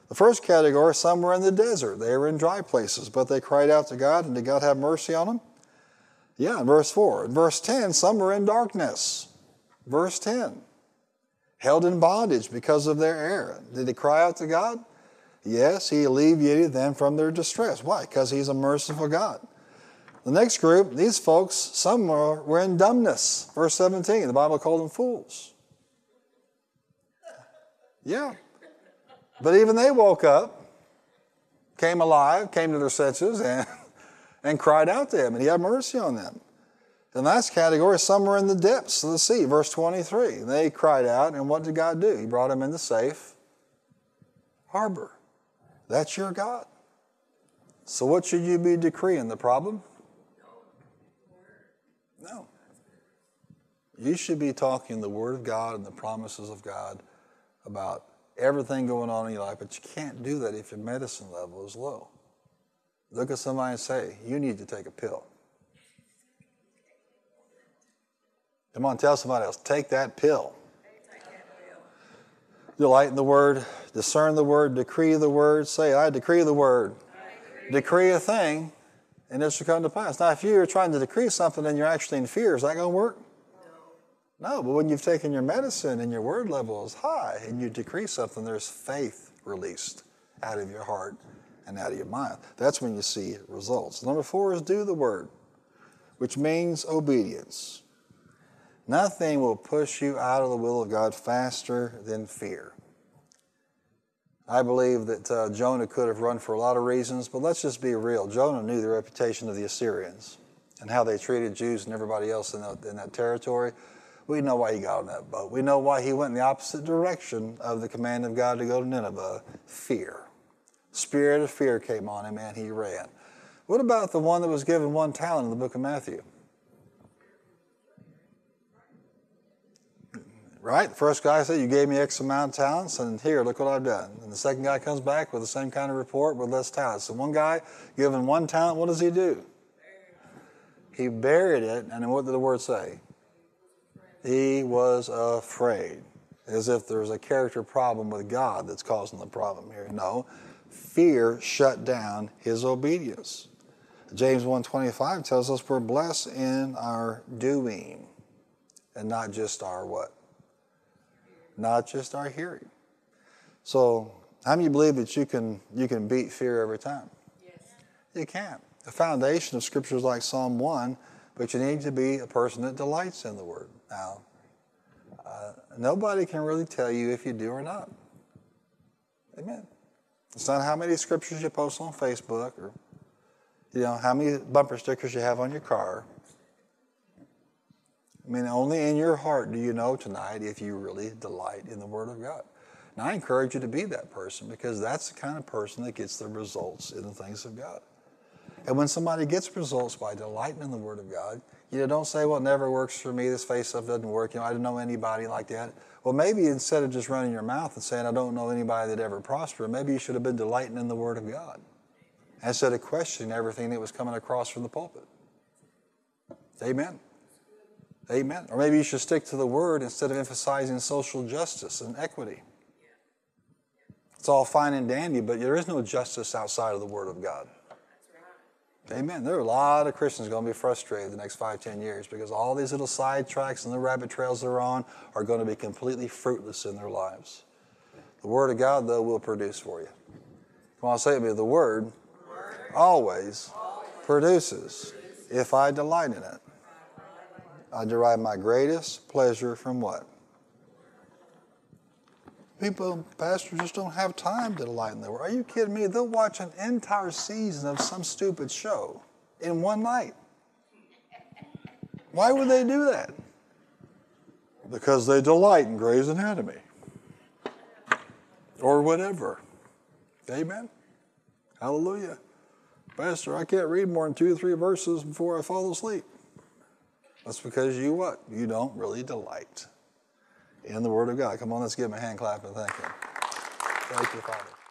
The first category, some were in the desert. They were in dry places, but they cried out to God, and did God have mercy on them? Yeah, in verse 4. In verse 10, some were in darkness. Verse 10. Held in bondage because of their error. Did they cry out to God? Yes, he alleviated them from their distress. Why? Because he's a merciful God. The next group, these folks, some were, in dumbness. Verse 17, the Bible called them fools. Yeah. But even they woke up, came alive, came to their senses, and, and cried out to him, and he had mercy on them. The last category, some were in the depths of the sea. Verse 23, they cried out, and what did God do? He brought them into safe harbor. That's your God. So, what should you be decreeing? The problem? No. You should be talking the Word of God and the promises of God about everything going on in your life, but you can't do that if your medicine level is low. Look at somebody and say, You need to take a pill. Come on, tell somebody else. Take that pill. Delight in the word, discern the word, decree the word. Say, I decree the word. Decree. decree a thing, and it shall come to pass. Now, if you're trying to decree something and you're actually in fear, is that going to work? No. No, but when you've taken your medicine and your word level is high and you decree something, there's faith released out of your heart and out of your mind. That's when you see results. Number four is do the word, which means obedience. Nothing will push you out of the will of God faster than fear. I believe that uh, Jonah could have run for a lot of reasons, but let's just be real. Jonah knew the reputation of the Assyrians and how they treated Jews and everybody else in in that territory. We know why he got on that boat. We know why he went in the opposite direction of the command of God to go to Nineveh fear. Spirit of fear came on him and he ran. What about the one that was given one talent in the book of Matthew? Right? The first guy said, You gave me X amount of talents, and here, look what I've done. And the second guy comes back with the same kind of report with less talents. So one guy given one talent, what does he do? He buried it, and what did the word say? He was afraid. As if there's a character problem with God that's causing the problem here. No. Fear shut down his obedience. James 1.25 tells us we're blessed in our doing and not just our what? Not just our hearing. So, how many believe that you can you can beat fear every time? Yes. You can't. The foundation of Scripture is like Psalm one, but you need to be a person that delights in the Word. Now, uh, nobody can really tell you if you do or not. Amen. It's not how many scriptures you post on Facebook or you know how many bumper stickers you have on your car. I mean, only in your heart do you know tonight if you really delight in the Word of God. Now, I encourage you to be that person because that's the kind of person that gets the results in the things of God. And when somebody gets results by delighting in the Word of God, you know, don't say, well, it never works for me. This face stuff doesn't work. You know, I don't know anybody like that. Well, maybe instead of just running your mouth and saying, I don't know anybody that ever prospered, maybe you should have been delighting in the Word of God instead of questioning everything that was coming across from the pulpit. Amen. Amen. Or maybe you should stick to the word instead of emphasizing social justice and equity. It's all fine and dandy, but there is no justice outside of the word of God. Amen. There are a lot of Christians going to be frustrated the next five, ten years because all these little side tracks and the rabbit trails they're on are going to be completely fruitless in their lives. The Word of God, though, will produce for you. Come on, say it with me. The Word, always produces if I delight in it. I derive my greatest pleasure from what? People, pastors just don't have time to delight in the word. Are you kidding me? They'll watch an entire season of some stupid show in one night. Why would they do that? Because they delight in Grey's Anatomy or whatever. Amen. Hallelujah. Pastor, I can't read more than two or three verses before I fall asleep. That's because you what? You don't really delight in the Word of God. Come on, let's give him a hand clap and thank him. Thank you, Father.